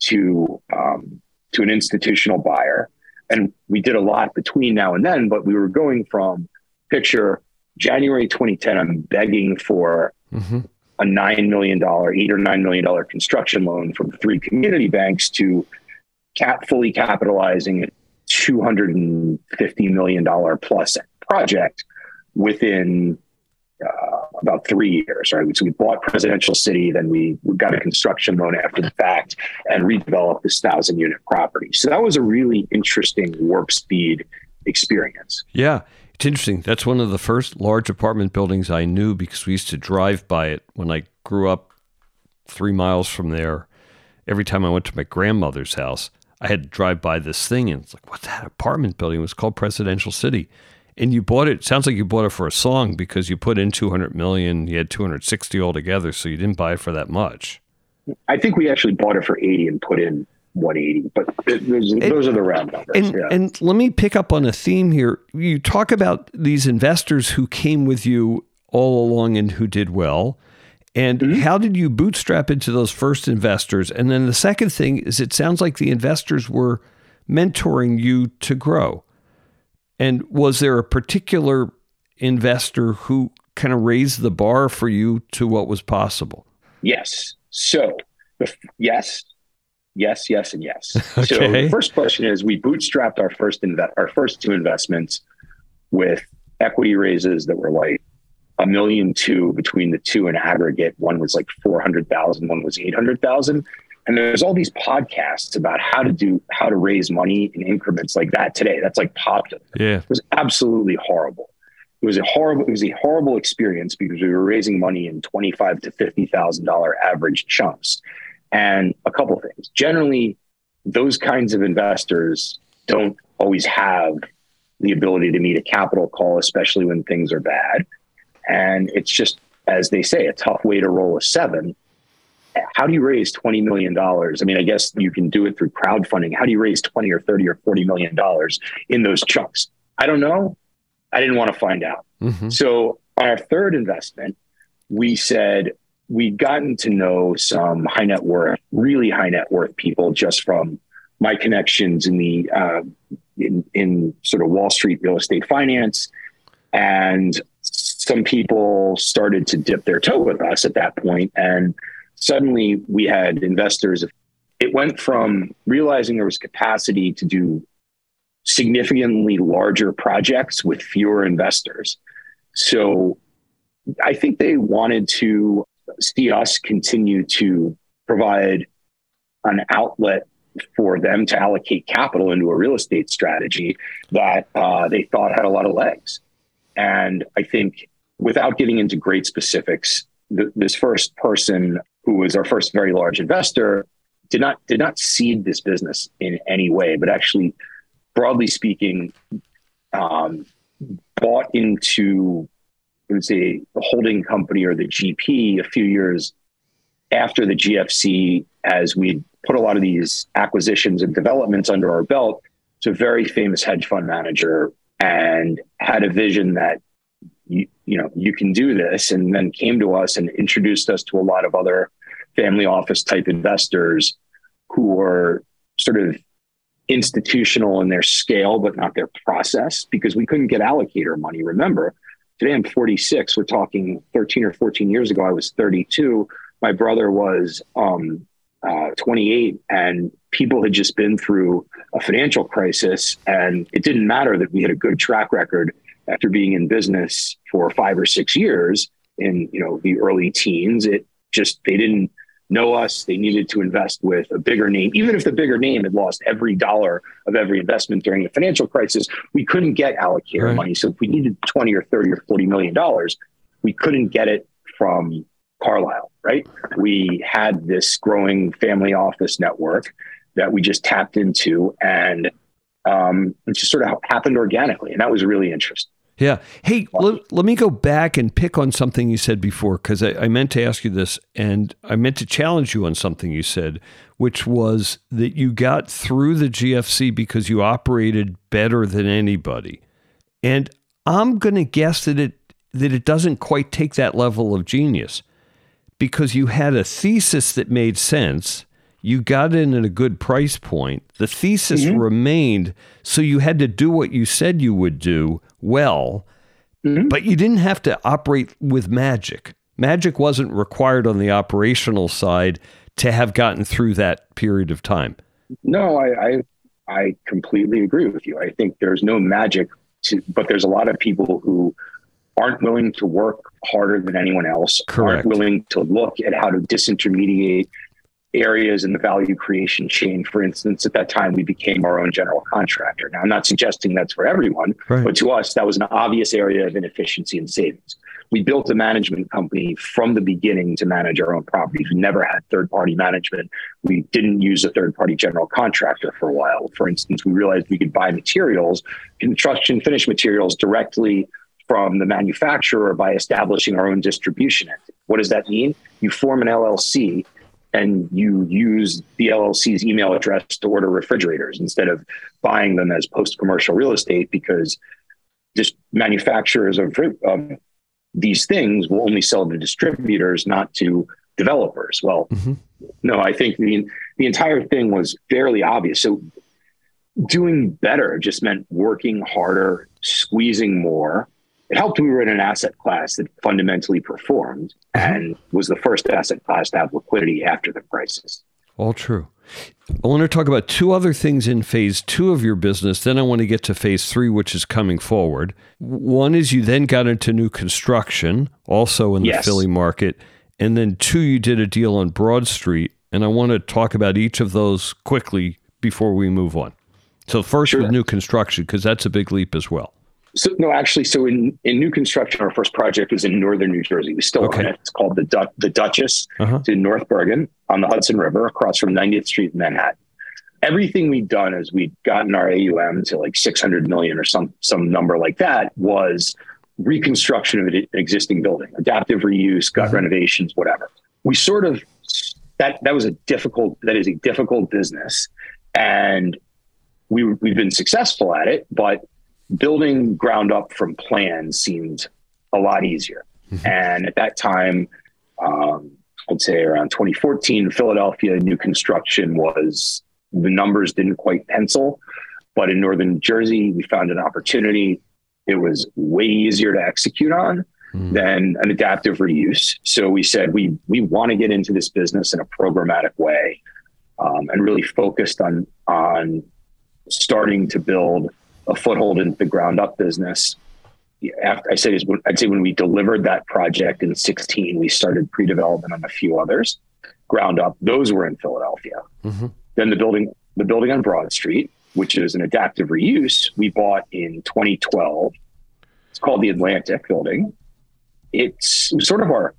A: to um, to an institutional buyer and we did a lot between now and then but we were going from picture january 2010 i'm begging for mm-hmm. a $9 million eight or $9 million construction loan from three community banks to cap fully capitalizing a $250 million plus project within uh, about three years, right? So we bought Presidential City, then we, we got a construction loan after the fact and redeveloped this thousand unit property. So that was a really interesting warp speed experience.
B: Yeah. It's interesting. That's one of the first large apartment buildings I knew because we used to drive by it when I grew up three miles from there. Every time I went to my grandmother's house, I had to drive by this thing and it's like, what's that apartment building? It was called Presidential City and you bought it sounds like you bought it for a song because you put in 200 million you had 260 altogether so you didn't buy it for that much.
A: I think we actually bought it for 80 and put in 180 but those, and, those are the round numbers
B: and,
A: yeah.
B: and let me pick up on a theme here. You talk about these investors who came with you all along and who did well. And mm-hmm. how did you bootstrap into those first investors? And then the second thing is it sounds like the investors were mentoring you to grow and was there a particular investor who kind of raised the bar for you to what was possible?
A: Yes. So, yes, yes, yes, and yes. okay. *laughs* So the first question is: we bootstrapped our first inve- our first two investments with equity raises that were like a million two between the two in aggregate. One was like four hundred thousand. One was eight hundred thousand. And there's all these podcasts about how to do how to raise money in increments like that today. That's like popular.
B: Yeah.
A: It was absolutely horrible. It was a horrible, it was a horrible experience because we were raising money in twenty-five to fifty thousand dollar average chunks. And a couple things. Generally, those kinds of investors don't always have the ability to meet a capital call, especially when things are bad. And it's just, as they say, a tough way to roll a seven how do you raise $20 million? I mean, I guess you can do it through crowdfunding. How do you raise 20 or 30 or 40 million dollars in those chunks? I don't know. I didn't want to find out. Mm-hmm. So on our third investment, we said we'd gotten to know some high net worth, really high net worth people just from my connections in the uh, in, in sort of Wall Street real estate finance, and some people started to dip their toe with us at that point, and suddenly we had investors. It went from realizing there was capacity to do significantly larger projects with fewer investors. So I think they wanted to see us continue to provide an outlet for them to allocate capital into a real estate strategy that uh, they thought had a lot of legs. And I think without getting into great specifics, th- this first person who was our first very large investor, did not did not seed this business in any way, but actually, broadly speaking, um, bought into I would say the holding company or the GP a few years after the GFC, as we put a lot of these acquisitions and developments under our belt. It's a very famous hedge fund manager and had a vision that you, know, you can do this. And then came to us and introduced us to a lot of other family office type investors who were sort of institutional in their scale, but not their process because we couldn't get allocator money. Remember, today I'm 46. We're talking 13 or 14 years ago. I was 32. My brother was um, uh, 28, and people had just been through a financial crisis. And it didn't matter that we had a good track record after being in business for five or six years in you know the early teens it just they didn't know us. They needed to invest with a bigger name. Even if the bigger name had lost every dollar of every investment during the financial crisis, we couldn't get allocator right. money. So if we needed 20 or 30 or 40 million dollars, we couldn't get it from Carlyle, right? We had this growing family office network that we just tapped into and um, it just sort of happened organically. And that was really interesting.
B: Yeah. Hey, let, let me go back and pick on something you said before because I, I, meant to ask you this and I meant to challenge you on something you said, which was that you got through the GFC because you operated better than anybody. And I'm going to guess that it that it doesn't quite take that level of genius because you had a thesis that made sense you got in at a good price point. The thesis mm-hmm. remained, so you had to do what you said you would do well, mm-hmm. but you didn't have to operate with magic. Magic wasn't required on the operational side to have gotten through that period of time.
A: No, I, I, I completely agree with you. I think there's no magic, to, but there's a lot of people who aren't willing to work harder than anyone else,
B: Correct.
A: aren't willing to look at how to disintermediate areas in the value creation chain. For instance, at that time, we became our own general contractor. Now, I'm not suggesting that's for everyone, right. but to us, that was an obvious area of inefficiency and savings. We built a management company from the beginning to manage our own properties. We never had third party management. We didn't use a third party general contractor for a while. For instance, we realized we could buy materials, construction finished materials directly from the manufacturer by establishing our own distribution. What does that mean? You form an LLC and you use the LLC's email address to order refrigerators instead of buying them as post commercial real estate because just manufacturers of, of these things will only sell to distributors, not to developers. Well, mm-hmm. no, I think the, the entire thing was fairly obvious. So doing better just meant working harder, squeezing more, it helped we were in an asset class that fundamentally performed mm-hmm. and was the first asset class to have liquidity after the crisis.
B: All true. I want to talk about two other things in phase two of your business. Then I want to get to phase three, which is coming forward. One is you then got into new construction, also in the yes. Philly market. And then two, you did a deal on Broad Street. And I want to talk about each of those quickly before we move on. So, first sure. with new construction, because that's a big leap as well.
A: So no, actually, so in, in new construction, our first project was in northern New Jersey. We still okay. own it. It's called the du- the Duchess. Uh-huh. In North Bergen on the Hudson River, across from 90th Street in Manhattan. Everything we'd done as we'd gotten our AUM to like 600 million or some some number like that was reconstruction of an existing building, adaptive reuse, gut uh-huh. renovations, whatever. We sort of that that was a difficult that is a difficult business, and we we've been successful at it, but building ground up from plans seemed a lot easier. Mm-hmm. And at that time, um, I'd say around 2014, Philadelphia new construction was the numbers didn't quite pencil. But in Northern Jersey, we found an opportunity. It was way easier to execute on mm. than an adaptive reuse. So we said we we want to get into this business in a programmatic way, um, and really focused on on starting to build a foothold in the ground up business. After I say is I'd say when we delivered that project in 16, we started pre-development on a few others, ground up. Those were in Philadelphia. Mm-hmm. Then the building, the building on Broad Street, which is an adaptive reuse, we bought in 2012. It's called the Atlantic Building. It's sort of our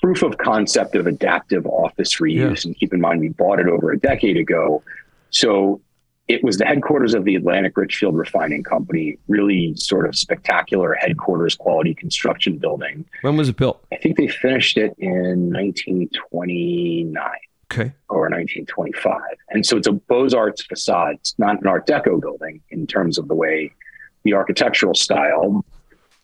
A: proof of concept of adaptive office reuse. Yeah. And keep in mind, we bought it over a decade ago. So it was the headquarters of the Atlantic Richfield Refining Company, really sort of spectacular headquarters quality construction building.
B: When was it built?
A: I think they finished it in 1929.
B: Okay.
A: Or 1925. And so it's a Beaux Arts facade. It's not an Art Deco building in terms of the way the architectural style.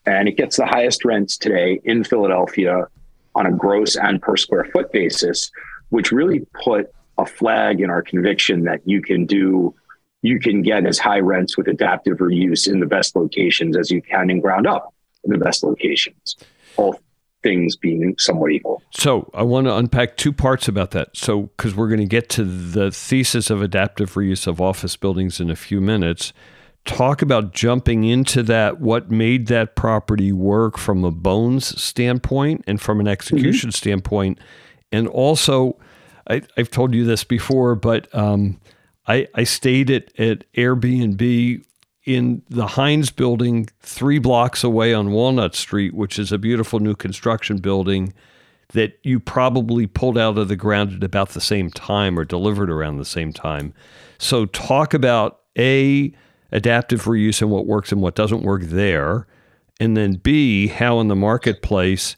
A: And it gets the highest rents today in Philadelphia on a gross and per square foot basis, which really put a flag in our conviction that you can do you can get as high rents with adaptive reuse in the best locations as you can in ground up in the best locations. All things being somewhat equal.
B: So I want to unpack two parts about that. So because we're going to get to the thesis of adaptive reuse of office buildings in a few minutes. Talk about jumping into that, what made that property work from a bones standpoint and from an execution mm-hmm. standpoint. And also I, have told you this before, but um, I, I stayed at, at Airbnb in the Hines building three blocks away on Walnut Street, which is a beautiful new construction building that you probably pulled out of the ground at about the same time or delivered around the same time. So, talk about A, adaptive reuse and what works and what doesn't work there. And then B, how in the marketplace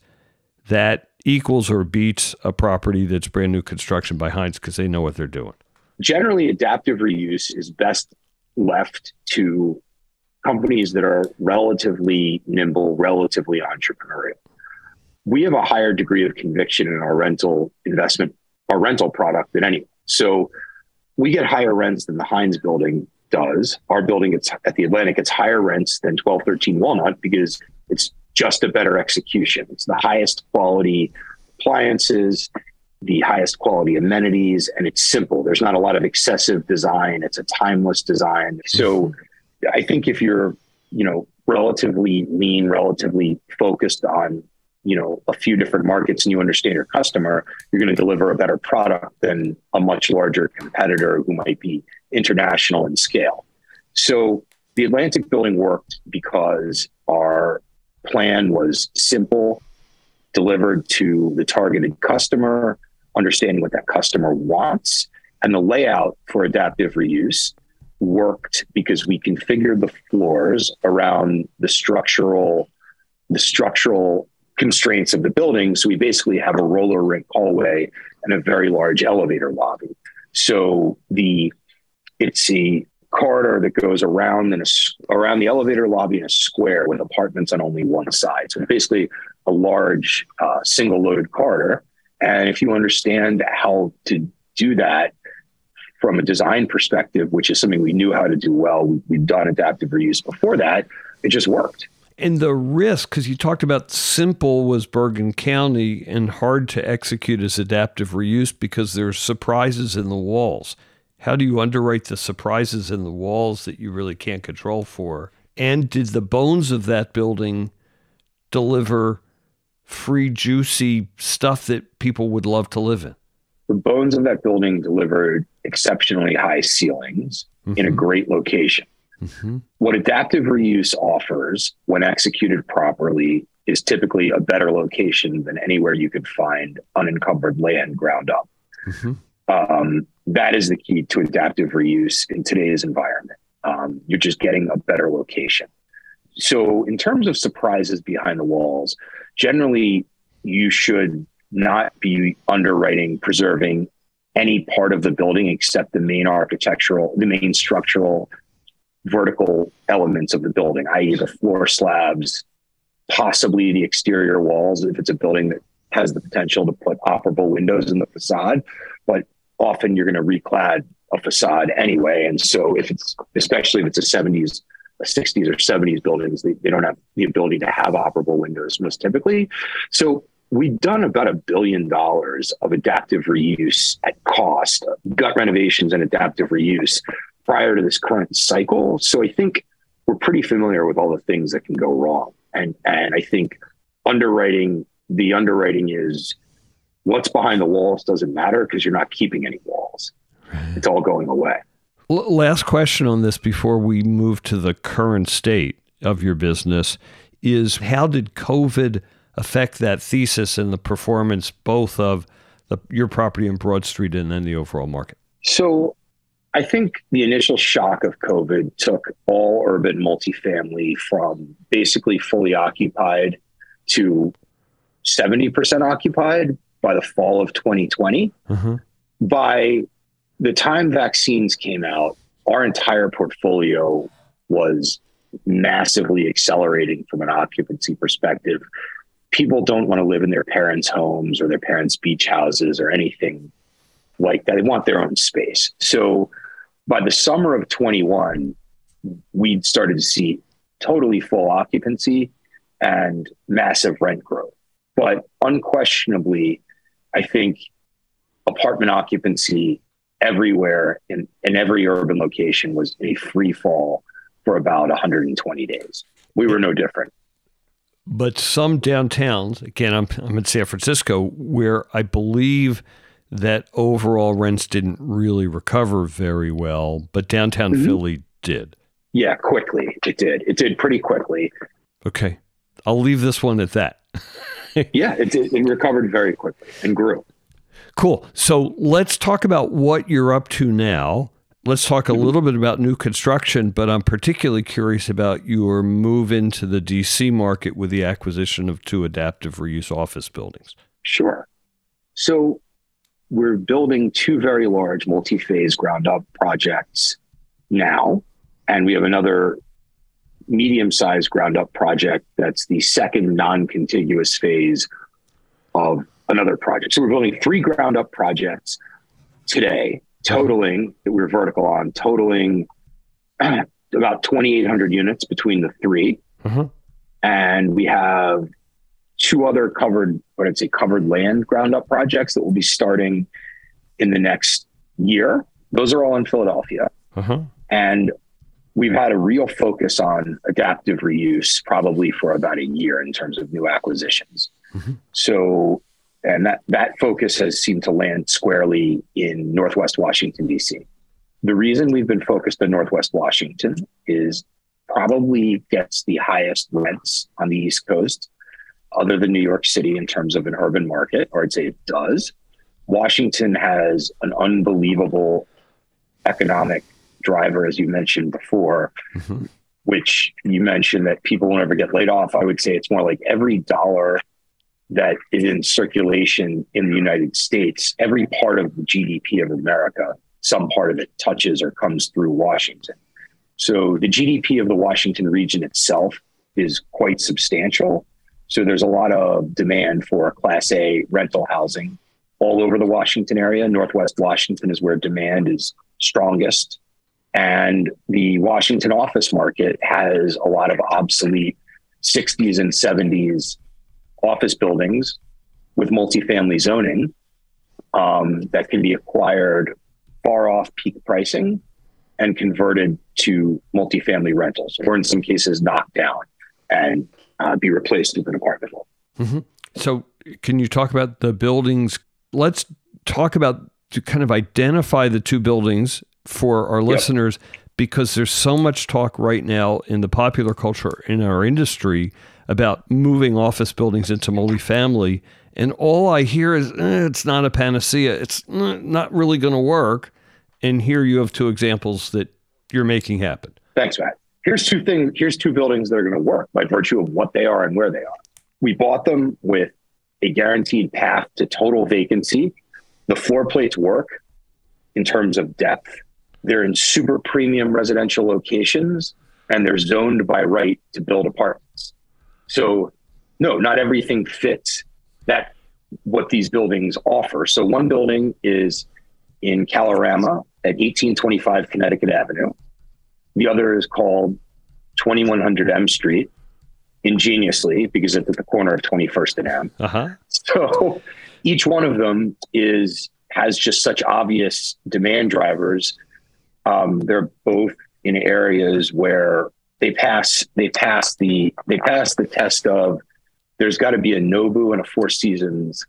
B: that equals or beats a property that's brand new construction by Hines because they know what they're doing.
A: Generally, adaptive reuse is best left to companies that are relatively nimble, relatively entrepreneurial. We have a higher degree of conviction in our rental investment, our rental product than anyone. So we get higher rents than the Hines building does. Our building it's at the Atlantic, it's higher rents than 1213 Walnut because it's just a better execution. It's the highest quality appliances, the highest quality amenities, and it's simple. There's not a lot of excessive design. It's a timeless design. So I think if you're, you know, relatively lean, relatively focused on, you know, a few different markets and you understand your customer, you're going to deliver a better product than a much larger competitor who might be international in scale. So the Atlantic building worked because our plan was simple, delivered to the targeted customer, understanding what that customer wants. And the layout for adaptive reuse worked because we configured the floors around the structural the structural constraints of the building. So we basically have a roller rink hallway and a very large elevator lobby. So the it's a corridor that goes around in a, around the elevator lobby in a square with apartments on only one side. So basically a large uh, single loaded corridor. And if you understand how to do that from a design perspective, which is something we knew how to do well, we, we've done adaptive reuse before that, it just worked.
B: And the risk, because you talked about simple was Bergen County and hard to execute as adaptive reuse because there's surprises in the walls. How do you underwrite the surprises in the walls that you really can't control for? And did the bones of that building deliver free, juicy stuff that people would love to live in?
A: The bones of that building delivered exceptionally high ceilings mm-hmm. in a mm-hmm. great location. Mm-hmm. What adaptive reuse offers, when executed properly, is typically a better location than anywhere you could find unencumbered land ground up. Mm-hmm. Um, that is the key to adaptive reuse in today's environment. Um, you're just getting a better location. So, in terms of surprises behind the walls, generally you should not be underwriting, preserving any part of the building except the main architectural, the main structural, vertical elements of the building, i.e., the floor slabs, possibly the exterior walls, if it's a building that has the potential to put operable windows in the facade. But often you're going to reclad a facade anyway. And so if it's, especially if it's a 70s, a 60s or 70s buildings, they, they don't have the ability to have operable windows most typically. So we've done about a billion dollars of adaptive reuse at cost, gut renovations and adaptive reuse prior to this current cycle. So I think we're pretty familiar with all the things that can go wrong. And and I think underwriting the underwriting is what's behind the walls doesn't matter because you're not keeping any walls. Right. It's all going away.
B: L- last question on this before we move to the current state of your business is how did COVID affect that thesis and the performance both of the, your property in Broad Street and then the overall market?
A: So I think the initial shock of COVID took all urban multifamily from basically fully occupied to 70% occupied by the fall of 2020. Mm-hmm. By the time vaccines came out, our entire portfolio was massively accelerating from an occupancy perspective. People don't want to live in their parents' homes or their parents' beach houses or anything like that. They want their own space. So by the summer of 21, we started to see totally full occupancy and massive rent growth. But unquestionably, I think apartment occupancy everywhere in, in every urban location was a free fall for about 120 days. We were no different.
B: But some downtowns, again, I'm, I'm in San Francisco, where I believe that overall rents didn't really recover very well, but downtown mm-hmm. Philly did.
A: Yeah, quickly. It did. It did pretty quickly.
B: Okay. I'll leave this one at that. *laughs*
A: yeah, it, did, it recovered very quickly and grew.
B: Cool. So let's talk about what you're up to now. Let's talk a mm-hmm. little bit about new construction, but I'm particularly curious about your move into the DC market with the acquisition of two adaptive reuse office buildings.
A: Sure. So we're building two very large multi phase ground up projects now. And we have another medium sized ground up project that's the second non contiguous phase of another project. So we're building three ground up projects today, totaling that we're vertical on, totaling *clears throat* about 2,800 units between the 3 uh-huh. And we have two other covered, what I'd say, covered land ground up projects that will be starting in the next year. Those are all in Philadelphia. Uh-huh. And we've had a real focus on adaptive reuse probably for about a year in terms of new acquisitions. Mm-hmm. So, and that, that focus has seemed to land squarely in Northwest Washington, D.C. The reason we've been focused on Northwest Washington is probably gets the highest rents on the East Coast, other than New York City in terms of an urban market, or I'd say it does. Washington has an unbelievable economic driver, as you mentioned before, mm-hmm. which you mentioned that people won't ever get laid off. I would say it's more like every dollar that is in circulation in the United States, every part of the GDP of America, some part of it touches or comes through Washington. So the GDP of the Washington region itself is quite substantial. So there's a lot of demand for Class A rental housing all over the Washington area. Northwest Washington is where demand is strongest. And the Washington office market has a lot of obsolete 60s and 70s office buildings with multifamily zoning um, that can be acquired far off peak pricing and converted to multifamily rentals, or in some cases, knocked down and uh, be replaced with an apartment. Mm-hmm.
B: So, can you talk about the buildings? Let's talk about to kind of identify the two buildings for our yep. listeners because there's so much talk right now in the popular culture in our industry about moving office buildings into multifamily. And all I hear is eh, it's not a panacea. It's not really going to work. And here you have two examples that you're making happen.
A: Thanks, Matt. Here's two things. Here's two buildings that are going to work by virtue of what they are and where they are. We bought them with a guaranteed path to total vacancy. The floor plates work in terms of depth they're in super premium residential locations and they're zoned by right to build apartments. So, no, not everything fits that what these buildings offer. So, one building is in Kalorama at 1825 Connecticut Avenue. The other is called 2100 M Street, ingeniously because it's at the corner of 21st and M. Uh-huh. So, each one of them is has just such obvious demand drivers um, they're both in areas where they pass they pass the they pass the test of there's got to be a Nobu and a Four Seasons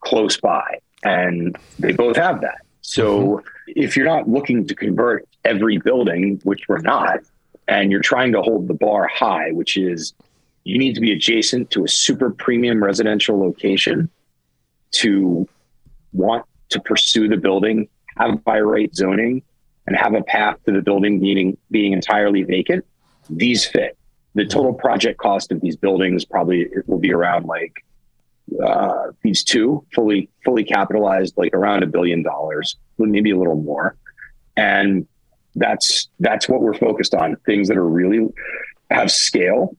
A: close by, and they both have that. So mm-hmm. if you're not looking to convert every building, which we're not, and you're trying to hold the bar high, which is you need to be adjacent to a super premium residential location to want to pursue the building, have by right zoning, and have a path to the building being being entirely vacant, these fit. The total project cost of these buildings probably it will be around like uh, these two fully fully capitalized, like around a billion dollars, maybe a little more, and that's that's what we're focused on. Things that are really have scale.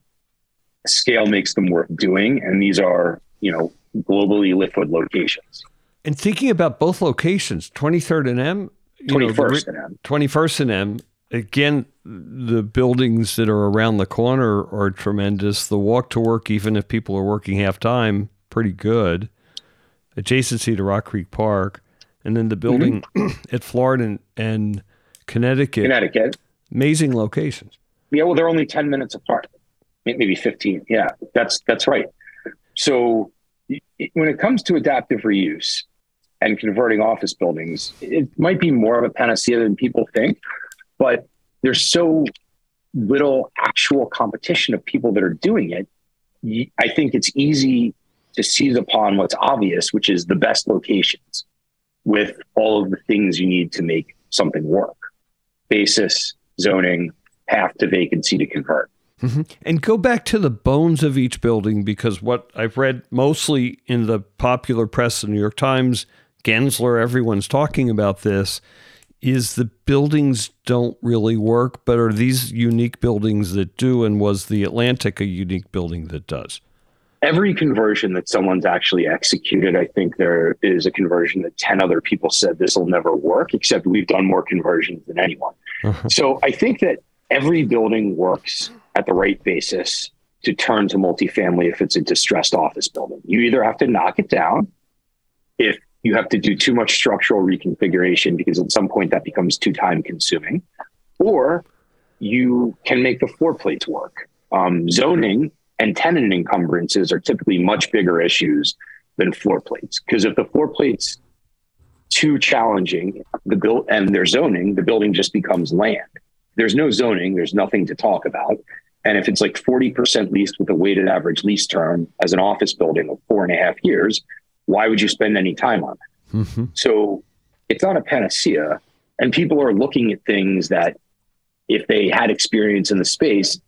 A: Scale makes them worth doing, and these are you know globally liquid locations.
B: And thinking about both locations, 23rd and M,
A: 21st and M.
B: 21st and M. Again, the buildings that are around the corner are tremendous. The walk to work, even if people are working half time, pretty good. Adjacency to Rock Creek Park. And then the building mm-hmm. *clears throat* at Florida and, and Connecticut.
A: Connecticut.
B: Amazing locations.
A: Yeah, well, they're only 10 minutes apart, maybe 15. Yeah, that's that's right. So when it comes to adaptive reuse, and converting office buildings, it might be more of a panacea than people think, but there's so little actual competition of people that are doing it. I think it's easy to seize upon what's obvious, which is the best locations with all of the things you need to make something work basis, zoning, path to vacancy to convert.
B: Mm-hmm. And go back to the bones of each building because what I've read mostly in the popular press, the New York Times, Gensler, everyone's talking about this, is the buildings don't really work, but are these unique buildings that do? And was the Atlantic a unique building that does?
A: Every conversion that someone's actually executed, I think there is a conversion that 10 other people said this will never work, except we've done more conversions than anyone. Uh-huh. So I think that every building works at the right basis to turn to multifamily if it's a distressed office building. You either have to knock it down if you have to do too much structural reconfiguration because at some point that becomes too time consuming, or you can make the floor plates work. Um, zoning and tenant encumbrances are typically much bigger issues than floor plates. Because if the floor plates too challenging the build and their zoning the building just becomes land. There's no zoning there's nothing to talk about. And if it's like 40% leased with a weighted average lease term as an office building of four and a half years, why would you spend any time on it? Mm-hmm. So it's not a panacea. And people are looking at things that if they had experience in the space,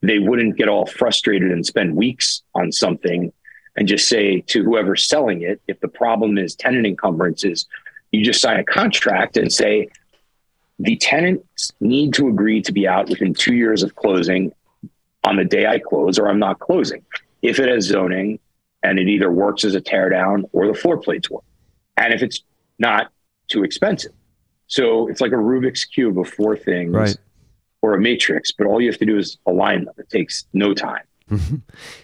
A: they wouldn't get all frustrated and spend weeks on something and just say to whoever's selling it, if the problem is tenant encumbrances, you just sign a contract and say, the tenants need to agree to be out within two years of closing on the day I close, or I'm not closing. If it has zoning and it either works as a teardown or the floor plates work, and if it's not too expensive. So it's like a Rubik's cube of four things right. or a matrix, but all you have to do is align them. It takes no time. Mm-hmm.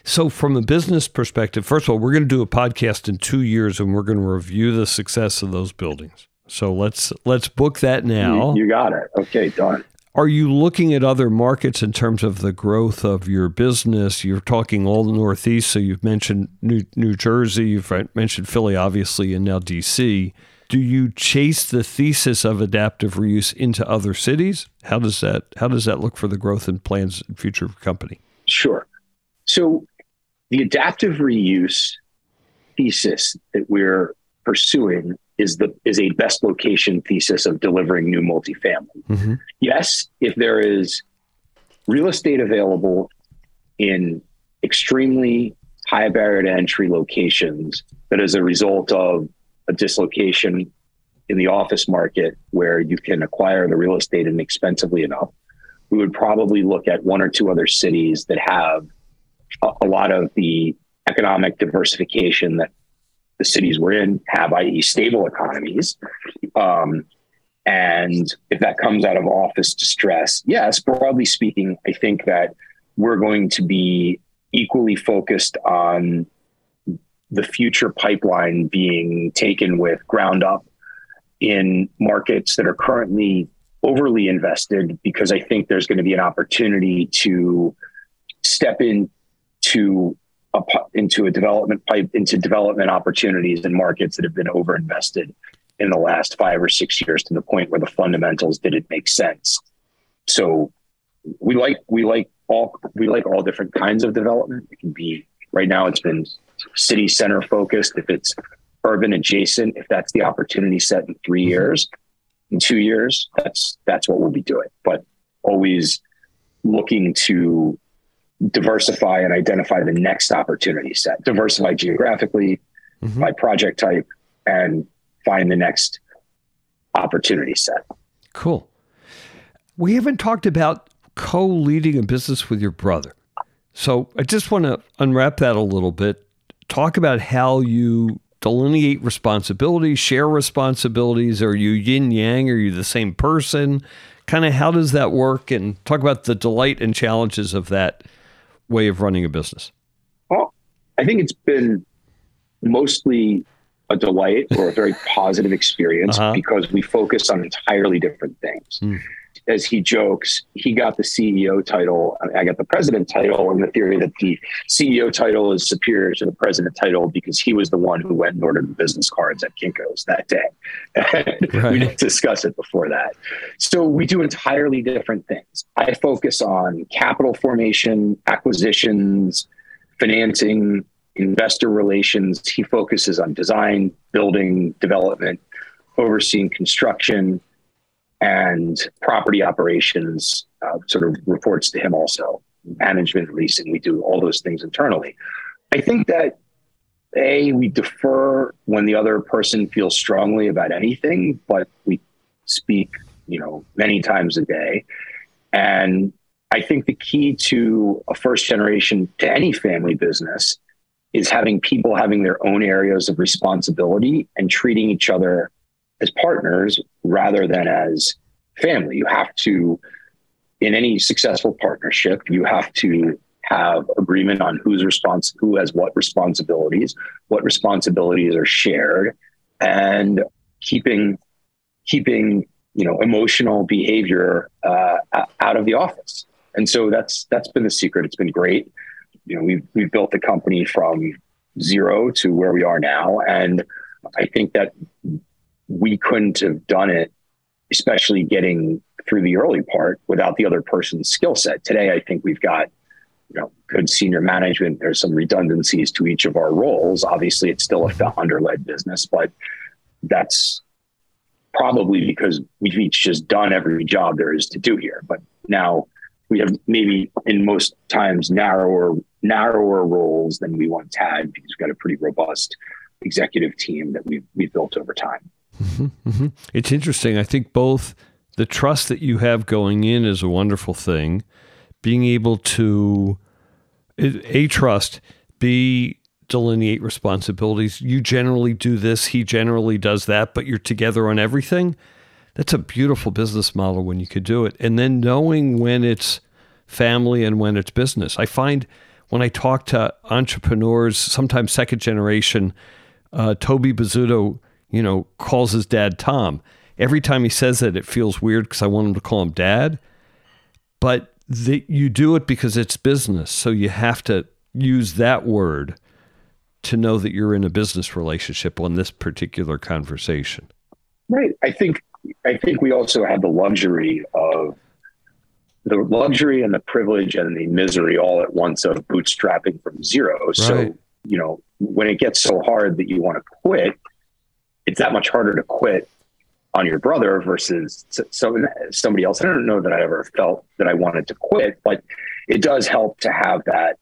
B: So, from a business perspective, first of all, we're going to do a podcast in two years and we're going to review the success of those buildings. So let's let's book that now.
A: You, you got it. Okay, done.
B: Are you looking at other markets in terms of the growth of your business? You're talking all the Northeast, so you've mentioned New, New Jersey, you've mentioned Philly, obviously, and now DC. Do you chase the thesis of adaptive reuse into other cities? How does that How does that look for the growth and plans and future of company?
A: Sure. So, the adaptive reuse thesis that we're pursuing is the is a best location thesis of delivering new multifamily. Mm-hmm. Yes, if there is real estate available in extremely high barrier to entry locations that is a result of a dislocation in the office market where you can acquire the real estate inexpensively enough, we would probably look at one or two other cities that have a, a lot of the economic diversification that the cities we're in have, i.e., stable economies. Um, and if that comes out of office distress, yes, broadly speaking, I think that we're going to be equally focused on the future pipeline being taken with ground up in markets that are currently overly invested because I think there's going to be an opportunity to step into a, into a development pipe into development opportunities and markets that have been overinvested in the last five or six years to the point where the fundamentals didn't make sense. So we like we like all we like all different kinds of development. It can be right now it's been city center focused. If it's urban adjacent, if that's the opportunity set in 3 mm-hmm. years, in two years, that's that's what we'll be doing. But always looking to diversify and identify the next opportunity set, diversify geographically mm-hmm. by project type, and find the next opportunity set.
B: Cool. We haven't talked about co leading a business with your brother. So I just want to unwrap that a little bit. Talk about how you delineate responsibilities, share responsibilities. Are you yin yang? Are you the same person? Kind of how does that work? And talk about the delight and challenges of that way of running a business?
A: Well, I think it's been mostly a delight or a very *laughs* positive experience uh-huh. because we focus on entirely different things. Mm. As he jokes, he got the CEO title. I got the president title, and the theory that the CEO title is superior to the president title because he was the one who went and ordered the business cards at Kinko's that day. *laughs* Right. we didn't discuss it before that. So we do entirely different things. I focus on capital formation, acquisitions, financing, investor relations. He focuses on design, building, development, overseeing construction and property operations uh, sort of reports to him also. Management leasing we do all those things internally. I think that a we defer when the other person feels strongly about anything but we speak you know many times a day. And i think the key to a first generation to any family business is having people having their own areas of responsibility and treating each other as partners rather than as family. You have to, in any successful partnership, you have to have agreement on who's responsible, who has what responsibilities, what responsibilities are shared, and keeping keeping you know emotional behavior uh, out of the office. And so that's that's been the secret. It's been great. You know, we've we've built the company from zero to where we are now, and I think that we couldn't have done it, especially getting through the early part without the other person's skill set. Today, I think we've got you know good senior management. There's some redundancies to each of our roles. Obviously, it's still a mm-hmm. founder-led business, but that's probably because we've each just done every job there is to do here. But now we have maybe in most times narrower narrower roles than we once had because we've got a pretty robust executive team that we've we've built over time.
B: Mm-hmm, mm-hmm. It's interesting. I think both the trust that you have going in is a wonderful thing. Being able to a trust, b delineate responsibilities. You generally do this, he generally does that, but you're together on everything. That's a beautiful business model when you could do it. And then knowing when it's family and when it's business. I find when I talk to entrepreneurs, sometimes second generation, uh, Toby Bozzuto you know, calls his dad Tom. Every time he says it, it feels weird because I want him to call him dad. But the, you do it because it's business. So you have to use that word to know that you're in a business relationship on this particular conversation.
A: Right. I think I think we also have the luxury of the luxury and the privilege and the misery all at once of bootstrapping from zero. Right. So, you know, when it gets so hard that you want to quit, it's that much harder to quit on your brother versus so somebody else. I don't know that I ever felt that I wanted to quit, but it does help to have that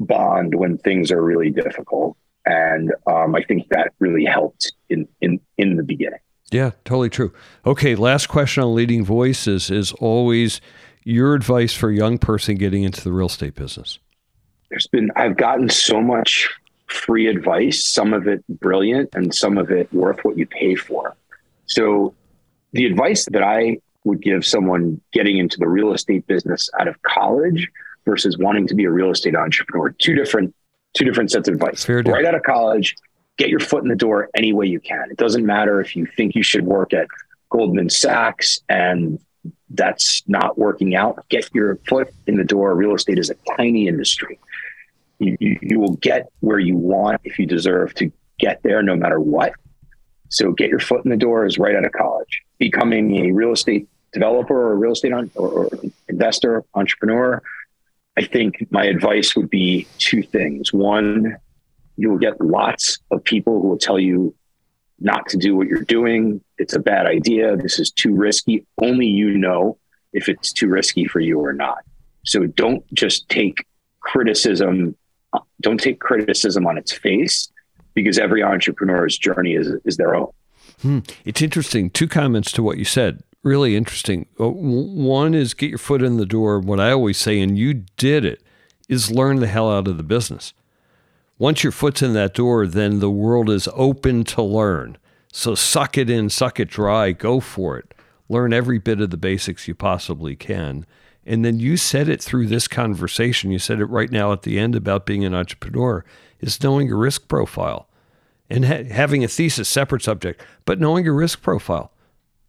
A: bond when things are really difficult. And um, I think that really helped in in in the beginning.
B: Yeah, totally true. Okay, last question on leading voices is always your advice for a young person getting into the real estate business.
A: There's been I've gotten so much free advice, some of it brilliant and some of it worth what you pay for. So the advice that I would give someone getting into the real estate business out of college versus wanting to be a real estate entrepreneur, two different two different sets of advice. Fair right out of college, get your foot in the door any way you can. It doesn't matter if you think you should work at Goldman Sachs and that's not working out. Get your foot in the door. Real estate is a tiny industry you, you, will get where you want if you deserve to get there no matter what. So get your foot in the door is right out of college. Becoming a real estate developer or real estate on, or, or investor, entrepreneur, I think my advice would be two things. One, you will get lots of people who will tell you not to do what you're doing. It's a bad idea. This is too risky. Only you know if it's too risky for you or not. So don't just take criticism don't take criticism on its face because every entrepreneur's journey is, is their own.
B: Hmm. It's interesting. Two comments to what you said. Really interesting. Uh, one is get your foot in the door. What I always say, and you did it, is learn the hell out of the business. Once your foot's in that door, then the world is open to learn. So suck it in, suck it dry, go for it. Learn every bit of the basics you possibly can. And then you said it through this conversation. You said it right now at the end about being an entrepreneur is knowing your risk profile and ha- having a thesis, separate subject, but knowing your risk profile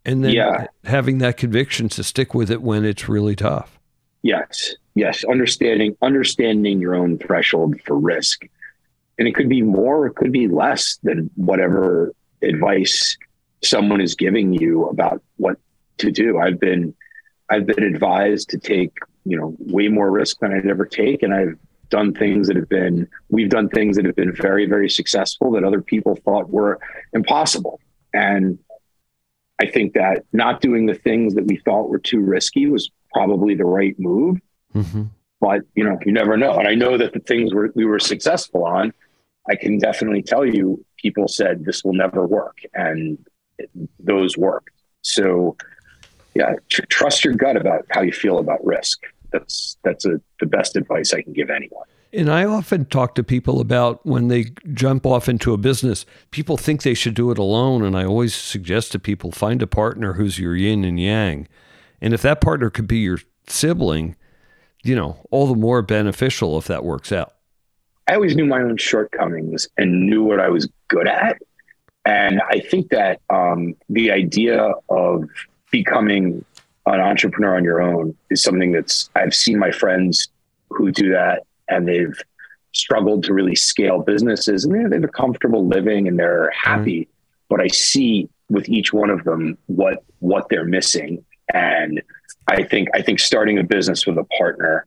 B: And then yeah. having that conviction to stick with it when it's really tough.
A: Yes. Yes. Understanding understanding your own threshold for risk. And it could be more, it could be less than whatever advice someone is giving you about what to do. I've been I've been advised to take, you know, way more risk than I'd ever take. And I've done things that have been, we've done things that have been very, very successful that other people thought were impossible. And I think that not doing the things that we thought were too risky was probably the right move. Mm-hmm. But, you know, you never know. And I know that the things we're, we were successful on, I can definitely tell you people said this will never work. And those worked. So, yeah, tr- trust your gut about how you feel about risk. That's that's a, the best advice I can give anyone.
B: And I often talk to people about when they jump off into a business, people think they should do it alone. And I always suggest to people find a partner who's your yin and yang. And if that partner could be your sibling, you know, all the more beneficial if that works out.
A: I always knew my own shortcomings and knew what I was good at. And I think that um, the idea of becoming an entrepreneur on your own is something that's I've seen my friends who do that and they've struggled to really scale businesses and they have a comfortable living and they're happy. Mm-hmm. But I see with each one of them what what they're missing. And I think I think starting a business with a partner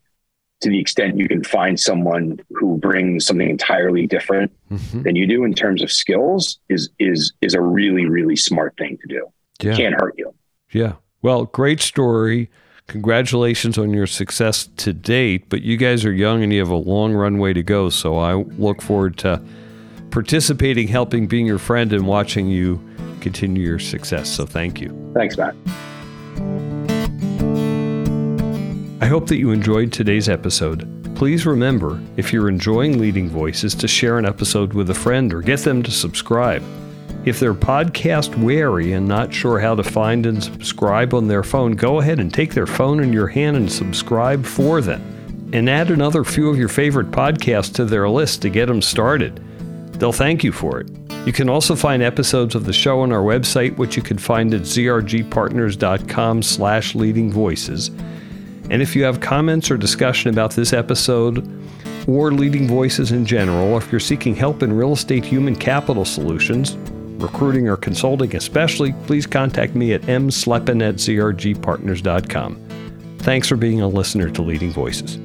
A: to the extent you can find someone who brings something entirely different mm-hmm. than you do in terms of skills is is is a really really smart thing to do. Yeah. Can't hurt you.
B: Yeah. Well, great story. Congratulations on your success to date, but you guys are young and you have a long runway to go. So I look forward to participating, helping, being your friend, and watching you continue your success. So thank you.
A: Thanks, Matt.
B: I hope that you enjoyed today's episode. Please remember, if you're enjoying Leading Voices, to share an episode with a friend or get them to subscribe. If they're podcast wary and not sure how to find and subscribe on their phone, go ahead and take their phone in your hand and subscribe for them. And add another few of your favorite podcasts to their list to get them started. They'll thank you for it. You can also find episodes of the show on our website, which you can find at zrgpartners.com slash leading voices. And if you have comments or discussion about this episode or leading voices in general, or if you're seeking help in real estate human capital solutions, recruiting or consulting especially, please contact me at mslepin at zrgpartners.com. Thanks for being a listener to Leading Voices.